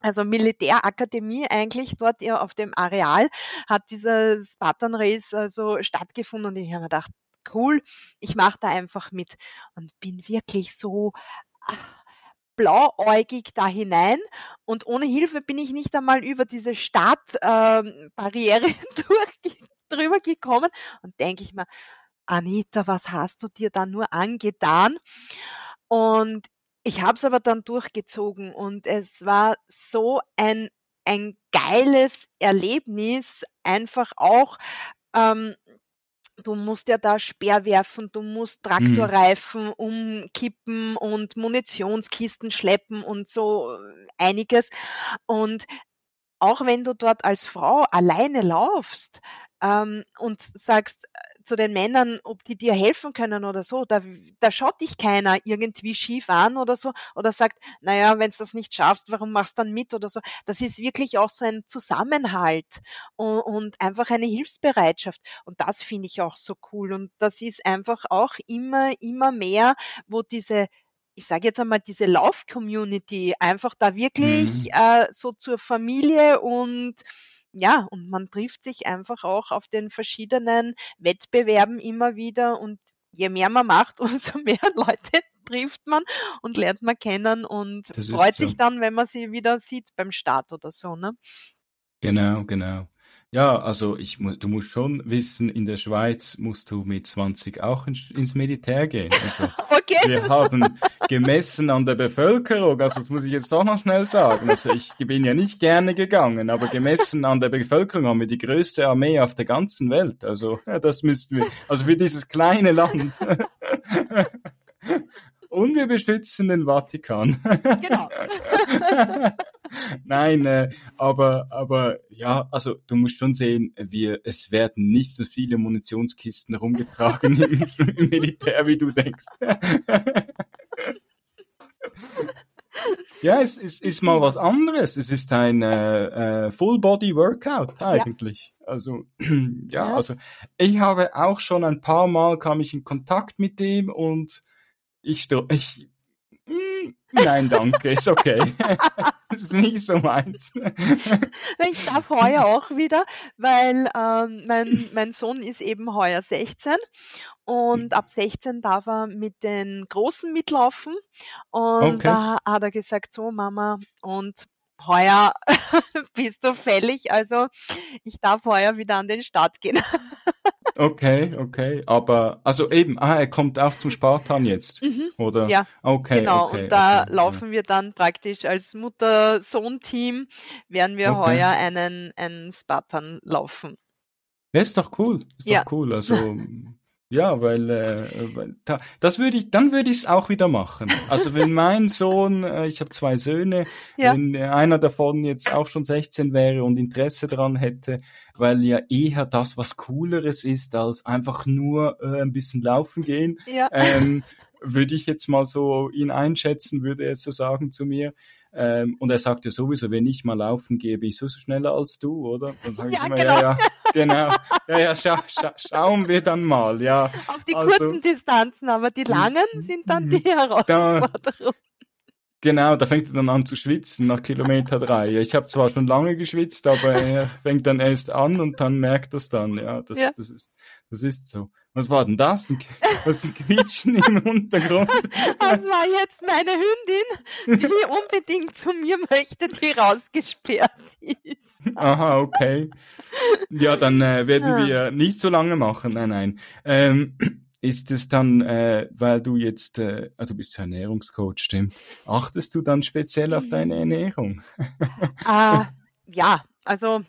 B: also Militärakademie eigentlich dort auf dem Areal hat dieser Spartan Race also stattgefunden. Und ich habe mir gedacht, cool, ich mache da einfach mit. Und bin wirklich so ah, blauäugig da hinein und ohne Hilfe bin ich nicht einmal über diese Startbarriere ähm, *laughs* drüber gekommen und denke ich mir, Anita, was hast du dir da nur angetan? Und ich habe es aber dann durchgezogen und es war so ein ein geiles Erlebnis, einfach auch ähm, du musst ja da Speer werfen, du musst. Traktorreifen mhm. umkippen und Munitionskisten schleppen und so äh, einiges. Und auch wenn du dort als Frau alleine laufst ähm, und sagst, zu den Männern, ob die dir helfen können oder so. Da, da schaut dich keiner irgendwie schief an oder so oder sagt, naja, wenn du das nicht schaffst, warum machst du dann mit oder so. Das ist wirklich auch so ein Zusammenhalt und, und einfach eine Hilfsbereitschaft. Und das finde ich auch so cool. Und das ist einfach auch immer, immer mehr, wo diese ich sage jetzt einmal, diese Lauf-Community einfach da wirklich mhm. äh, so zur Familie und ja, und man trifft sich einfach auch auf den verschiedenen Wettbewerben immer wieder und je mehr man macht, *laughs* umso mehr Leute *laughs* trifft man und lernt man kennen und freut so. sich dann, wenn man sie wieder sieht beim Start oder so, ne?
A: Genau, genau. Ja, also ich, du musst schon wissen, in der Schweiz musst du mit 20 auch in, ins Militär gehen. Also *laughs* okay. wir haben gemessen an der Bevölkerung, also das muss ich jetzt doch noch schnell sagen. Also ich bin ja nicht gerne gegangen, aber gemessen an der Bevölkerung haben wir die größte Armee auf der ganzen Welt. Also das müssten wir, also für dieses kleine Land. *laughs* Und wir beschützen den Vatikan. Genau. *laughs* *laughs* Nein, äh, aber, aber ja, also du musst schon sehen, wir, es werden nicht so viele Munitionskisten rumgetragen im, *laughs* im Militär, wie du denkst. ja, es, es ist mal was anderes. Es ist ein äh, äh, Full-Body-Workout eigentlich. Ja. Also *clears throat* ja, ja, also ich habe auch schon ein paar Mal kam ich in Kontakt mit dem und ich, ich Nein, danke, ist okay. *laughs* das ist nicht so meins. *laughs*
B: Ich darf heuer auch wieder, weil ähm, mein, mein Sohn ist eben heuer 16 und ab 16 darf er mit den Großen mitlaufen. Und okay. da hat er gesagt, so Mama, und heuer *laughs* bist du fällig, also ich darf heuer wieder an den Start gehen.
A: Okay, okay. Aber, also eben, ah, er kommt auch zum Spartan jetzt, mhm. oder?
B: Ja, okay, genau. Okay, und da okay, laufen ja. wir dann praktisch als Mutter-Sohn-Team, werden wir okay. heuer einen, einen Spartan laufen.
A: Ja, ist doch cool. Ist ja. doch cool. Also, *laughs* Ja, weil, äh, weil da, das würde ich, dann würde ich es auch wieder machen. Also wenn *laughs* mein Sohn, äh, ich habe zwei Söhne, ja. wenn einer davon jetzt auch schon 16 wäre und Interesse dran hätte, weil ja eher das was Cooleres ist, als einfach nur äh, ein bisschen laufen gehen, ja. ähm, würde ich jetzt mal so ihn einschätzen, würde er so sagen zu mir. Ähm, und er sagt ja sowieso, wenn ich mal laufen gehe, bin ich so schneller als du, oder? Dann sage ja, ich immer, genau. ja, ja, genau. Ja, ja, scha scha schauen wir dann mal, ja.
B: Auf die also, kurzen Distanzen, aber die langen sind dann die Herausforderung.
A: Genau, da fängt er dann an zu schwitzen nach Kilometer drei. Ich habe zwar schon lange geschwitzt, aber er fängt dann erst an und dann merkt das dann. Ja, das, ja. das, ist, das ist so. Was war denn das? *laughs* Was ein Quietschen im Untergrund?
B: Das war jetzt meine Hündin, die *laughs* unbedingt zu mir möchte, die rausgesperrt ist.
A: Aha, okay. Ja, dann äh, werden ja. wir nicht so lange machen. Nein, nein. Ähm, *clears throat* ist es dann, äh, weil du jetzt, äh, ah, du bist Ernährungscoach, stimmt, achtest du dann speziell auf deine Ernährung?
B: äh, *laughs* ja, also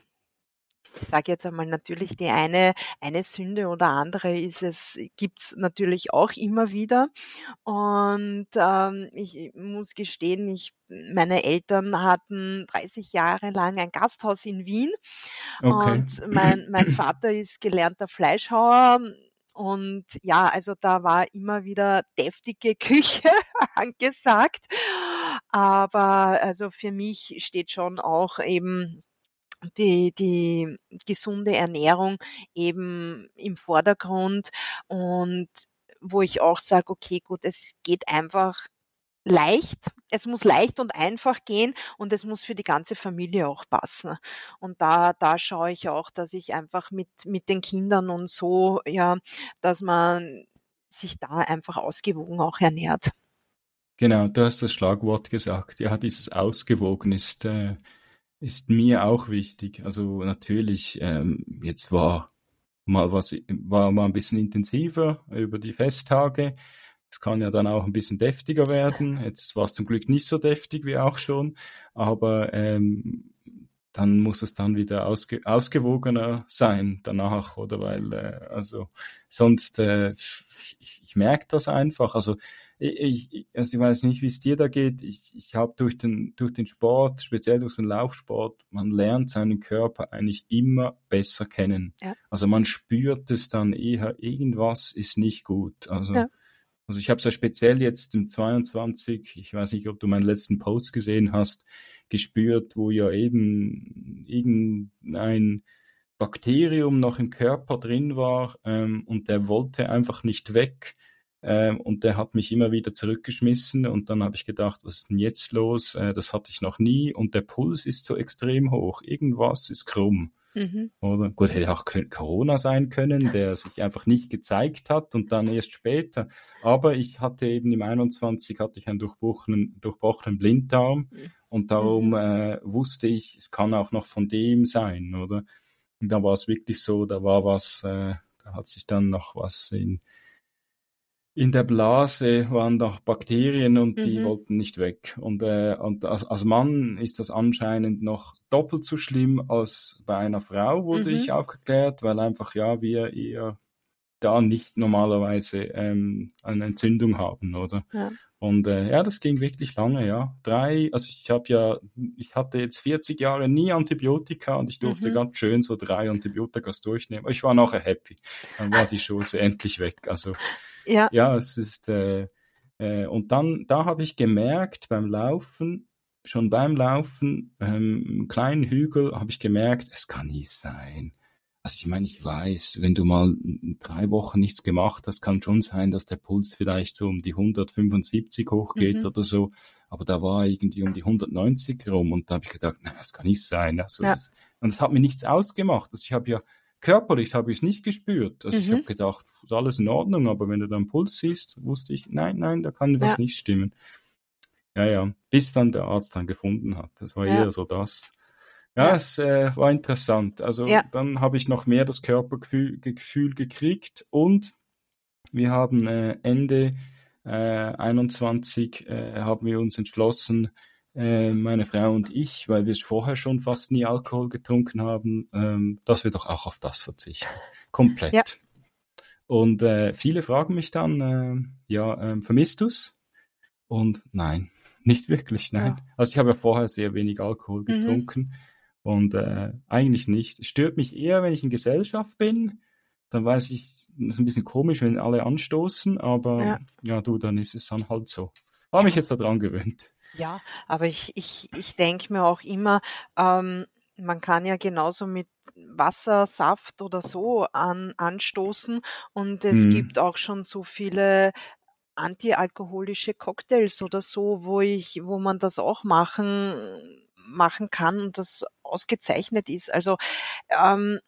B: ich sage jetzt einmal natürlich die eine, eine Sünde oder andere ist es, gibt's natürlich auch immer wieder. Und ähm, ich muss gestehen, ich, meine Eltern hatten 30 Jahre lang ein Gasthaus in Wien okay. und mein, mein *clears throat* Vater ist gelernter Fleischhauer. Und ja, also da war immer wieder deftige *laughs* Küche angesagt. Aber also für mich steht schon auch eben die, die gesunde Ernährung eben im Vordergrund und wo ich auch sage, okay, gut, es geht einfach leicht, es muss leicht und einfach gehen und es muss für die ganze Familie auch passen. Und da, da schaue ich auch, dass ich einfach mit, mit den Kindern und so, ja, dass man sich da einfach ausgewogen auch ernährt.
A: Genau, du hast das Schlagwort gesagt. Ja, dieses Ausgewogen ist äh, ist mir auch wichtig. Also natürlich, ähm, jetzt war mal was, war mal ein bisschen intensiver über die Festtage. Es kann ja dann auch ein bisschen deftiger werden. Jetzt war es zum Glück nicht so deftig wie auch schon, aber ähm, dann muss es dann wieder ausge ausgewogener sein danach, oder? Weil, äh, also sonst, äh, ich, ich merke das einfach. Also ich, also ich weiß nicht, wie es dir da geht. Ich, ich habe durch den, durch den Sport, speziell durch den Laufsport, man lernt seinen Körper eigentlich immer besser kennen. Ja. Also man spürt es dann eher, irgendwas ist nicht gut. Also, ja. also ich habe es ja speziell jetzt im 22, ich weiß nicht, ob du meinen letzten Post gesehen hast, gespürt, wo ja eben irgendein Bakterium noch im Körper drin war ähm, und der wollte einfach nicht weg. Ähm, und der hat mich immer wieder zurückgeschmissen und dann habe ich gedacht, was ist denn jetzt los? Äh, das hatte ich noch nie und der Puls ist so extrem hoch. Irgendwas ist krumm. Mhm. Oder gut, hätte auch Corona sein können, der sich einfach nicht gezeigt hat und dann erst später. Aber ich hatte eben im 21 hatte ich einen durchbrochenen, durchbrochenen Blinddarm mhm. und darum mhm. äh, wusste ich, es kann auch noch von dem sein, oder? Und da war es wirklich so, da war was, äh, da hat sich dann noch was in in der Blase waren da Bakterien und die mhm. wollten nicht weg. Und, äh, und als, als Mann ist das anscheinend noch doppelt so schlimm als bei einer Frau, wurde mhm. ich aufgeklärt, weil einfach ja wir eher da nicht normalerweise ähm, eine Entzündung haben, oder? Ja. Und äh, ja, das ging wirklich lange, ja. Drei, also ich habe ja, ich hatte jetzt 40 Jahre nie Antibiotika und ich durfte mhm. ganz schön so drei Antibiotikas durchnehmen. Aber ich war nachher happy. Dann war die Chose endlich weg. Also ja, ja es ist, äh, äh, und dann, da habe ich gemerkt beim Laufen, schon beim Laufen, ähm, einen kleinen Hügel, habe ich gemerkt, es kann nicht sein. Also ich meine, ich weiß, wenn du mal drei Wochen nichts gemacht hast, kann schon sein, dass der Puls vielleicht so um die 175 hochgeht mhm. oder so. Aber da war irgendwie um die 190 rum und da habe ich gedacht, nein, das kann nicht sein. Also ja. das, und es hat mir nichts ausgemacht. Also ich habe ja körperlich habe ich es nicht gespürt. Also mhm. ich habe gedacht, ist alles in Ordnung, aber wenn du dann Puls siehst, wusste ich, nein, nein, da kann was ja. nicht stimmen. Ja, ja, bis dann der Arzt dann gefunden hat. Das war ja. eher so das. Ja, ja. es äh, war interessant. Also ja. dann habe ich noch mehr das Körpergefühl Gefühl gekriegt und wir haben äh, Ende äh, 21 äh, haben wir uns entschlossen, äh, meine Frau und ich, weil wir vorher schon fast nie Alkohol getrunken haben, ähm, dass wir doch auch auf das verzichten. Komplett. Ja. Und äh, viele fragen mich dann, äh, ja, ähm, vermisst du's? Und nein, nicht wirklich, nein. Ja. Also ich habe ja vorher sehr wenig Alkohol mhm. getrunken mhm. Und äh, eigentlich nicht. Es stört mich eher, wenn ich in Gesellschaft bin. Dann weiß ich, das ist ein bisschen komisch, wenn alle anstoßen, aber ja, ja du, dann ist es dann halt so. Habe mich jetzt daran gewöhnt.
B: Ja, aber ich, ich, ich denke mir auch immer, ähm, man kann ja genauso mit Wasser, Saft oder so an, anstoßen und es mhm. gibt auch schon so viele antialkoholische Cocktails oder so, wo ich, wo man das auch machen, machen kann und das ausgezeichnet ist. Also ähm,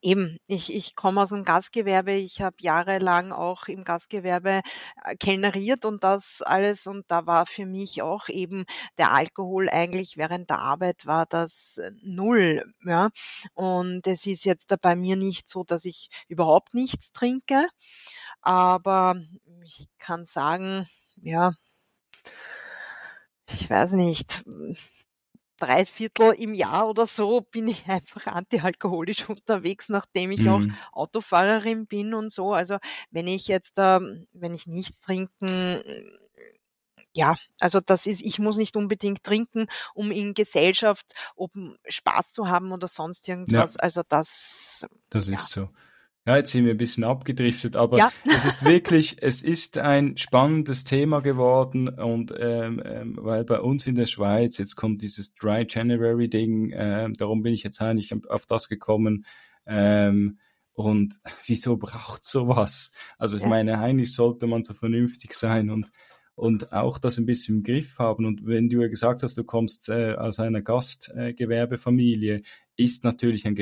B: Eben, ich, ich komme aus dem Gastgewerbe, ich habe jahrelang auch im Gastgewerbe äh, kellneriert und das alles und da war für mich auch eben der Alkohol eigentlich während der Arbeit war das äh, null. Ja. Und es ist jetzt bei mir nicht so, dass ich überhaupt nichts trinke, aber ich kann sagen, ja, ich weiß nicht, drei Viertel im Jahr oder so bin ich *laughs* einfach antialkoholisch unterwegs, nachdem ich auch
A: Mhm.
B: Autofahrerin bin und so. Also wenn ich jetzt, ähm, wenn ich nichts trinken, ja, also das ist, ich muss nicht unbedingt trinken, um in Gesellschaft oben Spaß zu haben oder sonst
A: Ja,
B: irgendwas. Also das,
A: das
B: ja,
A: ist so. Ja, jetzt sind wir ein bisschen abgedriftet, aber
B: ja, *laughs*
A: es ist wirklich, es ist ein spannendes Thema geworden und ähm, ähm, weil bei uns in der Schweiz, jetzt kommt dieses Dry January Ding, ähm, darum bin ich jetzt eigentlich auf das gekommen. Ähm, und *laughs* wieso braucht sowas? Also ich meine, eigentlich sollte man so vernünftig sein und und auch das ein bisschen im Griff haben. Und wenn du ja gesagt hast, du kommst äh, aus einer Gastgewerbefamilie, ist natürlich ein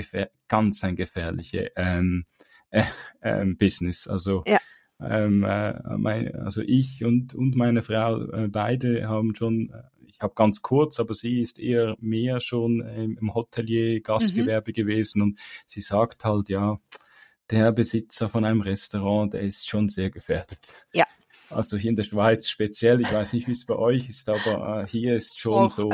A: ganz ein gefährliche ähm, äh, ähm, Business. Also
B: ja,
A: ähm, äh, mein, also ich und und meine Frau äh, beide haben schon, äh, ich habe ganz kurz, aber sie ist eher mehr schon im Hotelier
B: mhm,
A: Gastgewerbe gewesen und sie sagt halt ja, der Besitzer von einem Restaurant, der ist schon sehr gefährdet.
B: ja,
A: Also hier in der Schweiz speziell, ich weiß nicht, wie es bei euch ist, aber äh, hier ist schon
B: auch.
A: so,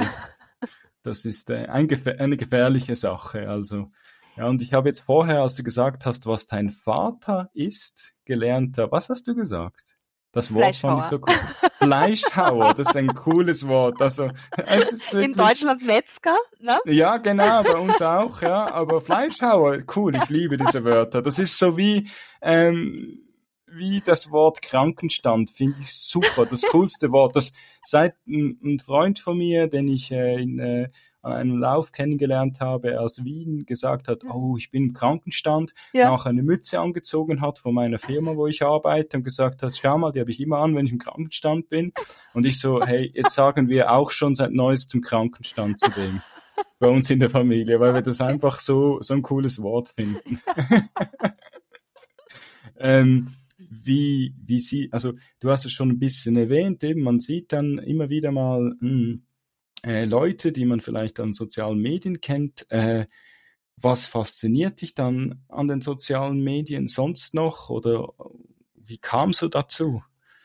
A: das ist äh, eine gefährliche Sache. Also ja, und ich habe jetzt vorher, als du gesagt hast, was dein Vater ist, gelernt, habe. was hast du gesagt? Das Wort fand ich so cool. *laughs* Fleischhauer, das ist ein cooles Wort. Also es ist
B: In
A: wirklich,
B: Deutschland Metzger, ne?
A: ja, genau, bei uns auch, ja. Aber Fleischhauer, cool, ich liebe diese Wörter. Das ist so wie, ähm, wie das Wort Krankenstand, finde ich super, das *laughs* coolste Wort. Das seit ein, Freund von mir, den ich äh, in, äh, an einem Lauf kennengelernt habe aus Wien, gesagt hat,
B: Mhm.
A: oh, ich bin im Krankenstand,
B: Ja,
A: nachher eine Mütze angezogen hat von meiner Firma, wo ich arbeite und gesagt hat, schau mal, die habe ich immer an, wenn ich im Krankenstand bin. Und ich so, hey, jetzt sagen wir auch schon seit neuestem Krankenstand zu dem bei uns in der Familie, weil wir das einfach so, so ein cooles Wort finden. *laughs* *laughs* ähm, wie, wie sie, also du hast es schon ein bisschen erwähnt, eben, man sieht dann immer wieder mal mh, äh, Leute, die man vielleicht an sozialen Medien kennt. Äh, was fasziniert dich dann an den sozialen Medien sonst noch? Oder wie kamst du dazu,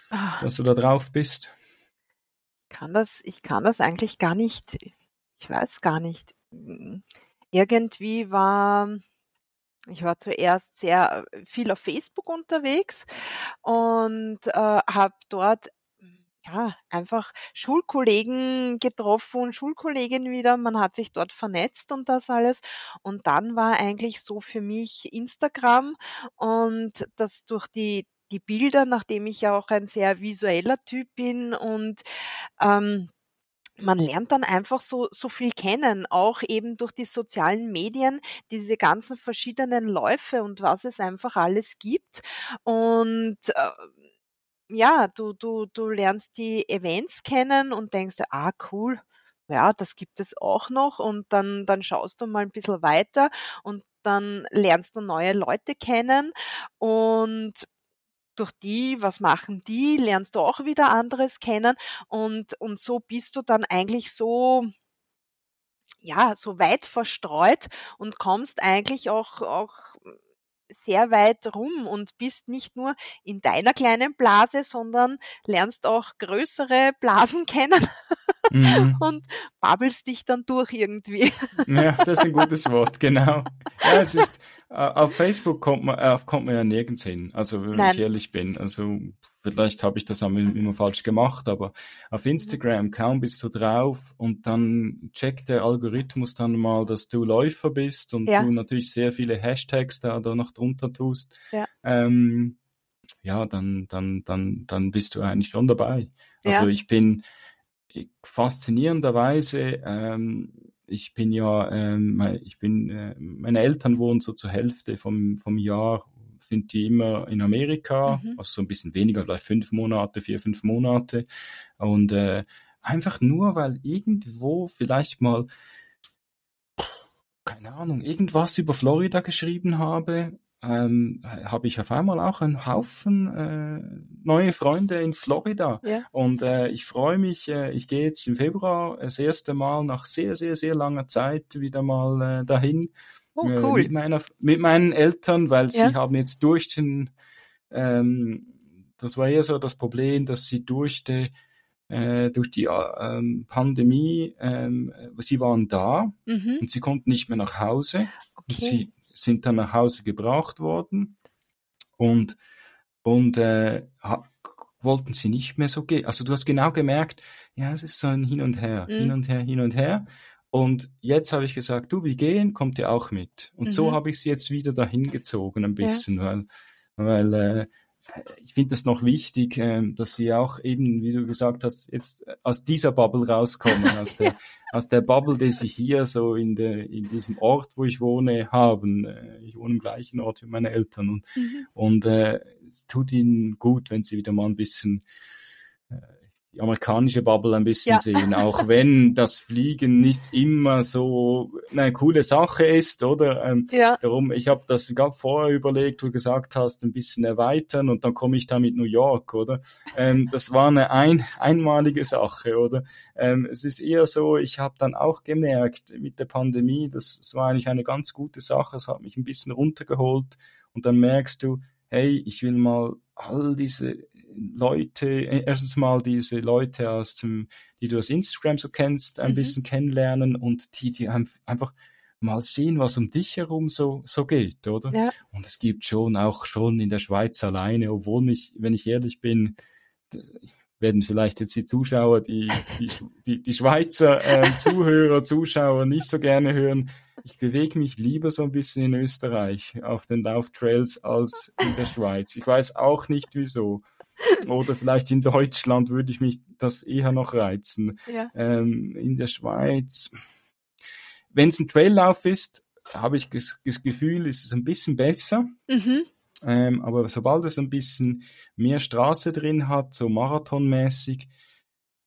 B: Ah,
A: dass du da drauf bist?
B: kann das, ich kann das eigentlich gar nicht, ich weiß gar nicht. Mm, Irgendwie war, ich war zuerst sehr äh, viel auf Facebook unterwegs und äh, habe dort ja einfach Schulkollegen getroffen, Schulkolleginnen wieder. Man hat sich dort vernetzt und das alles. Und dann war eigentlich so für mich Instagram und das durch die die Bilder, nachdem ich ja auch ein sehr visueller Typ bin und ähm, man lernt dann einfach so so viel kennen, auch eben durch die sozialen Medien, diese ganzen verschiedenen Läufe und was es einfach alles gibt. Und, äh, ja, du du du lernst die Events kennen und denkst „Ah, cool, ja, das gibt es auch noch.“ Und dann dann schaust du mal ein bisschen weiter und dann lernst du neue Leute kennen und durch die, was machen die, lernst du auch wieder anderes kennen? Und und so bist du dann eigentlich so ja, so weit verstreut und kommst eigentlich auch auch sehr weit rum und bist nicht nur in deiner kleinen Blase, sondern lernst auch größere Blasen *laughs* kennen
A: Mhm.
B: und babbelst dich dann durch irgendwie.
A: Ja, *laughs* das ist ein gutes Wort, genau. Ja, es ist, äh, auf Facebook kommt man, äh, kommt man ja nirgends hin, also wenn ich
B: Nein.
A: ehrlich bin. Also vielleicht habe ich das immer falsch gemacht, aber auf. Instagram kaum bist du drauf und dann checkt der Algorithmus dann mal, dass du Läufer bist und
B: Ja,
A: du natürlich sehr viele Hashtags da, da noch drunter tust.
B: ja,
A: Ähm, ja, dann, dann, dann, dann bist du eigentlich schon dabei. Also
B: ja.
A: ich bin ich- faszinierenderweise, ähm, ich bin ja, ähm, ich bin, äh, meine Eltern wohnen so zur Hälfte vom, vom Jahr, sind die immer in Amerika,
B: Mhm.
A: also so ein bisschen weniger, vielleicht fünf Monate, vier, fünf Monate. Und äh, einfach nur, weil irgendwo vielleicht mal, keine Ahnung, irgendwas über Florida geschrieben habe, ähm, habe ich auf einmal auch einen Haufen äh, neue Freunde in Florida.
B: Ja.
A: Und äh, ich freue mich, äh, ich gehe jetzt im Februar das erste Mal nach sehr, sehr, sehr langer Zeit wieder mal äh, dahin
B: Oh,
A: äh,
B: cool.
A: mit meiner, mit meinen Eltern, weil
B: Ja.
A: sie haben jetzt durch den, ähm, das war eher so das Problem, dass sie durch die äh, durch die ähm, Pandemie, ähm, sie waren da
B: Mhm.
A: und sie konnten nicht mehr nach Hause und
B: Okay.
A: sie sind dann nach Hause gebracht worden und, und äh, wollten sie nicht mehr so gehen. Also du hast genau gemerkt, ja, es ist so ein Hin und Her,
B: Mhm.
A: hin und her, hin und her. Und jetzt habe ich gesagt, du, wir gehen, kommt ihr auch mit. Und so
B: Mhm.
A: habe ich sie jetzt wieder dahin gezogen ein
B: Ja.
A: bisschen, weil, weil äh, ich finde es noch wichtig, ähm, dass sie auch eben, wie du gesagt hast, jetzt aus dieser Bubble rauskommen, *laughs* aus der, aus der Bubble, die sie hier so in, der, in diesem Ort, wo ich wohne, haben. Äh, Ich wohne im gleichen Ort wie meine Eltern und,
B: Mhm.
A: und äh, es tut ihnen gut, wenn sie wieder mal ein bisschen äh, die amerikanische Bubble ein bisschen
B: Ja.
A: sehen, auch wenn das Fliegen nicht immer so eine coole Sache ist, oder? Ähm,
B: Ja.
A: Darum, ich habe das gerade vorher überlegt, wo du gesagt hast, ein bisschen erweitern und dann komme ich da mit New York, oder? Ähm, das war eine ein, einmalige Sache, oder? Ähm, es ist eher so, ich habe dann auch gemerkt mit der Pandemie, das, das war eigentlich eine ganz gute Sache, es hat mich ein bisschen runtergeholt und dann merkst du, hey, ich will mal all diese Leute, äh, erstens mal diese Leute aus dem, die du aus Instagram so kennst, ein
B: Mhm.
A: bisschen kennenlernen und die, die ein- einfach mal sehen, was um dich herum so, so geht, oder?
B: Ja.
A: Und es gibt schon auch schon in der Schweiz alleine, obwohl mich, wenn ich ehrlich bin, werden vielleicht jetzt die Zuschauer, die, die, die, die Schweizer äh, Zuhörer, Zuschauer nicht so gerne hören. Ich bewege mich lieber so ein bisschen in Österreich auf den Lauftrails als in der Schweiz. Ich weiß auch nicht wieso. Oder vielleicht in Deutschland würde ich mich das eher noch reizen.
B: Ja.
A: Ähm, in der Schweiz, wenn es ein Traillauf ist, habe ich das, Gefühl, ist es ein bisschen besser.
B: Mhm.
A: Ähm, aber sobald es ein bisschen mehr Straße drin hat, so marathonmäßig,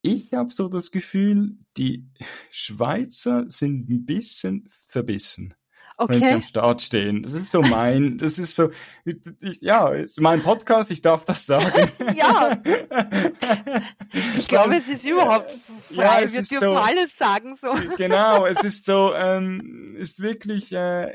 A: ich habe so das Gefühl, die Schweizer sind ein bisschen verbissen, wenn sie am
B: Okay.
A: Start stehen. Das ist so mein, das ist so, ich, ja, ist mein Podcast, ich darf das sagen. *laughs*
B: Ja. Ich glaube, es ist überhaupt frei.
A: ja, es
B: Wir
A: ist
B: dürfen
A: so,
B: alles sagen so.
A: genau, es *laughs* ist so, ähm, ist wirklich, äh,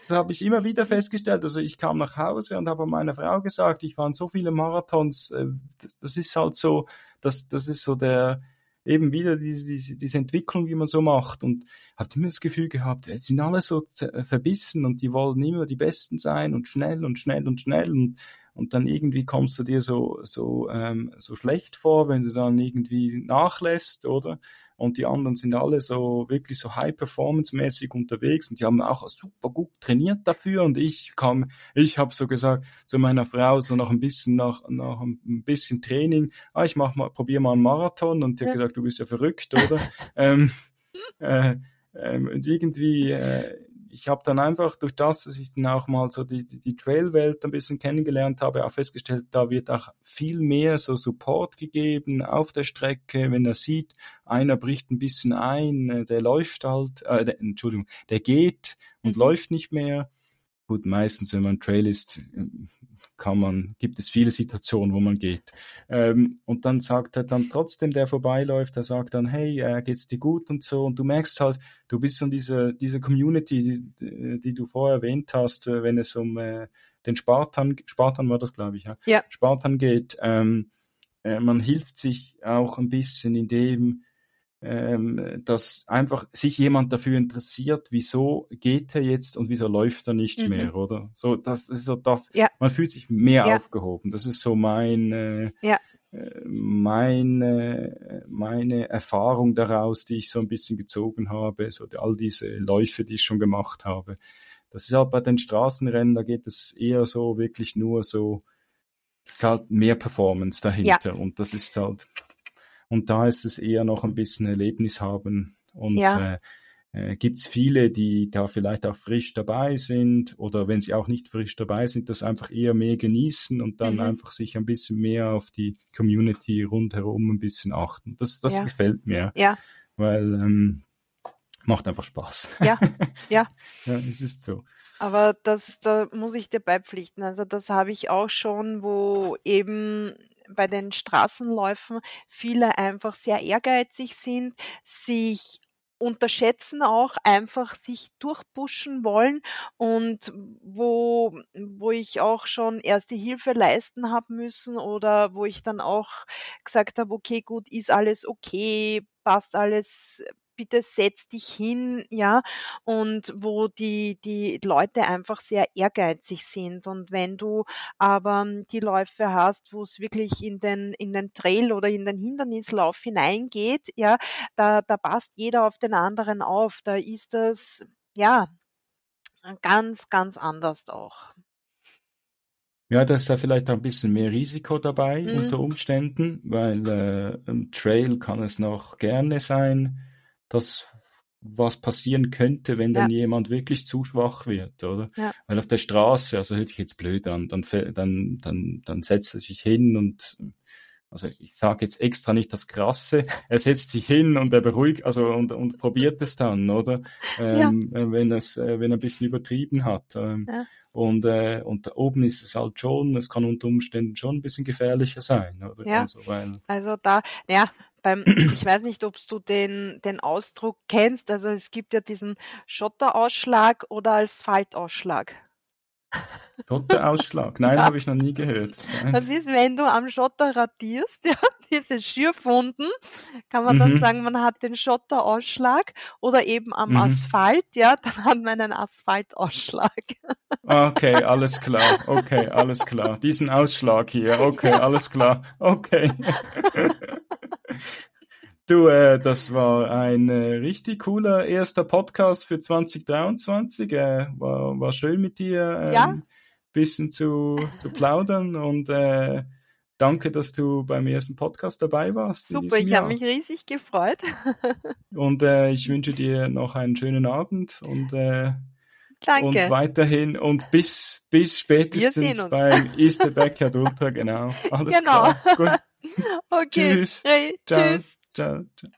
A: das habe ich immer wieder festgestellt. Also ich kam nach Hause und habe meiner Frau gesagt, ich war in so viele Marathons. Äh, das, das ist halt so, das, das ist so der eben wieder diese, diese, diese Entwicklung, die man so macht. Und habe immer das Gefühl gehabt, jetzt sind alle so äh, verbissen und die wollen immer die Besten sein und schnell und schnell und schnell und und dann irgendwie kommst du dir so so ähm, so schlecht vor, wenn du dann irgendwie nachlässt, oder? Und die anderen sind alle so wirklich so high-performance-mäßig unterwegs und die haben auch super gut trainiert dafür. Und ich kam, ich habe so gesagt zu meiner Frau so noch ein bisschen nach, nach ein bisschen Training, ah, ich mach mal, probier mal einen Marathon und die hat gesagt, du bist ja verrückt, oder? *laughs* ähm, äh, ähm, und irgendwie, äh, ich habe dann einfach durch das, dass ich dann auch mal so die, die, die Trailwelt ein bisschen kennengelernt habe, auch festgestellt, da wird auch viel mehr so Support gegeben auf der Strecke, wenn er sieht, einer bricht ein bisschen ein, äh, der läuft halt, äh, der, Entschuldigung, der geht und
B: Mhm.
A: läuft nicht mehr. Gut, meistens, wenn man Trail ist, kann man, gibt es viele Situationen, wo man geht. Ähm, und dann sagt er dann trotzdem, der vorbeiläuft, er sagt dann, hey, äh, geht's dir gut und so. Und du merkst halt, du bist in dieser, dieser Community, die, die du vorher erwähnt hast, äh, wenn es um äh, den Spartan, Spartan war das, glaube ich, ja.
B: Ja.
A: Spartan geht, ähm, äh, man hilft sich auch ein bisschen, indem ähm, dass einfach sich jemand dafür interessiert, wieso geht er jetzt und wieso läuft er nicht
B: Mhm.
A: mehr, oder? So, das ist so das,
B: Ja.
A: man fühlt sich mehr
B: Ja.
A: aufgehoben. Das ist so mein, äh,
B: Ja.
A: meine, meine Erfahrung daraus, die ich so ein bisschen gezogen habe, so all diese Läufe, die ich schon gemacht habe. Das ist halt bei den Straßenrennen, da geht es eher so wirklich nur so, es ist halt mehr Performance dahinter und das ist halt, und da ist es eher noch ein bisschen Erlebnis haben und
B: Ja.
A: äh, äh, gibt es viele, die da vielleicht auch frisch dabei sind oder wenn sie auch nicht frisch dabei sind, das einfach eher mehr genießen und dann
B: Mhm.
A: einfach sich ein bisschen mehr auf die Community rundherum ein bisschen achten. Das, das
B: Ja.
A: gefällt mir,
B: Ja,
A: weil ähm, macht einfach Spaß.
B: Ja, *laughs* ja.
A: ja, es ist so.
B: aber das, da muss ich dir beipflichten. Also das habe ich auch schon, wo eben bei den Straßenläufen viele einfach sehr ehrgeizig sind, sich unterschätzen auch einfach sich durchpushen wollen und wo, wo ich auch schon erste Hilfe leisten habe müssen oder wo ich dann auch gesagt habe, okay, gut, ist alles okay, passt alles, bitte setz dich hin, ja, und wo die, die Leute einfach sehr ehrgeizig sind. Und wenn du aber die Läufe hast, wo es wirklich in den, in den Trail oder in den Hindernislauf hineingeht, ja, da, da passt jeder auf den anderen auf. Da ist das, ja, ganz, ganz anders auch.
A: Ja, da ist da vielleicht auch ein bisschen mehr Risiko dabei mhm. unter Umständen, weil äh, im Trail kann es noch gerne sein, dass was passieren könnte, wenn ja. dann jemand wirklich zu schwach wird, oder? Ja. Weil auf der Straße, also hört sich jetzt blöd an, dann, dann, dann, dann setzt er sich hin und also ich sage jetzt extra nicht das Krasse, er setzt sich hin und er beruhigt, also und, und probiert es dann, oder? Ähm, ja. Wenn es, äh, wenn er ein bisschen übertrieben hat. Ähm, ja. Und, äh, und da oben ist es halt schon, es kann unter Umständen schon ein bisschen gefährlicher sein, oder?
B: Ja. Also, weil, also da, ja, beim, *clears throat* ich weiß nicht, ob du den, den Ausdruck kennst, also es gibt ja diesen Schotterausschlag oder Asphaltausschlag.
A: Schotterausschlag? Nein, ja. habe ich noch nie gehört.
B: Nein. Das ist, wenn du am Schotter radierst, *laughs* ja, diese Schürfwunden, kann man mhm. dann sagen, man hat den Schotterausschlag oder eben am mhm. Asphalt, ja, *laughs* dann hat man einen Asphaltausschlag.
A: Okay, alles klar. Okay, alles klar. Diesen Ausschlag hier. Okay, alles klar. Okay. *laughs* Du, äh, das war ein äh, richtig cooler erster Podcast für 2023. Äh, war, war schön mit dir ein ja. bisschen zu, zu plaudern und äh, danke, dass du beim ersten Podcast dabei warst.
B: Super, ich habe mich riesig gefreut. *laughs*
A: und äh, ich wünsche dir noch einen schönen Abend und äh, Danke. Und weiterhin und bis, bis spätestens beim *laughs* Easter Backyard Ultra, genau. Alles genau. klar. Gut. *laughs*
B: Okay. Tschüss. Hey,
A: ciao. Tschüss. 这这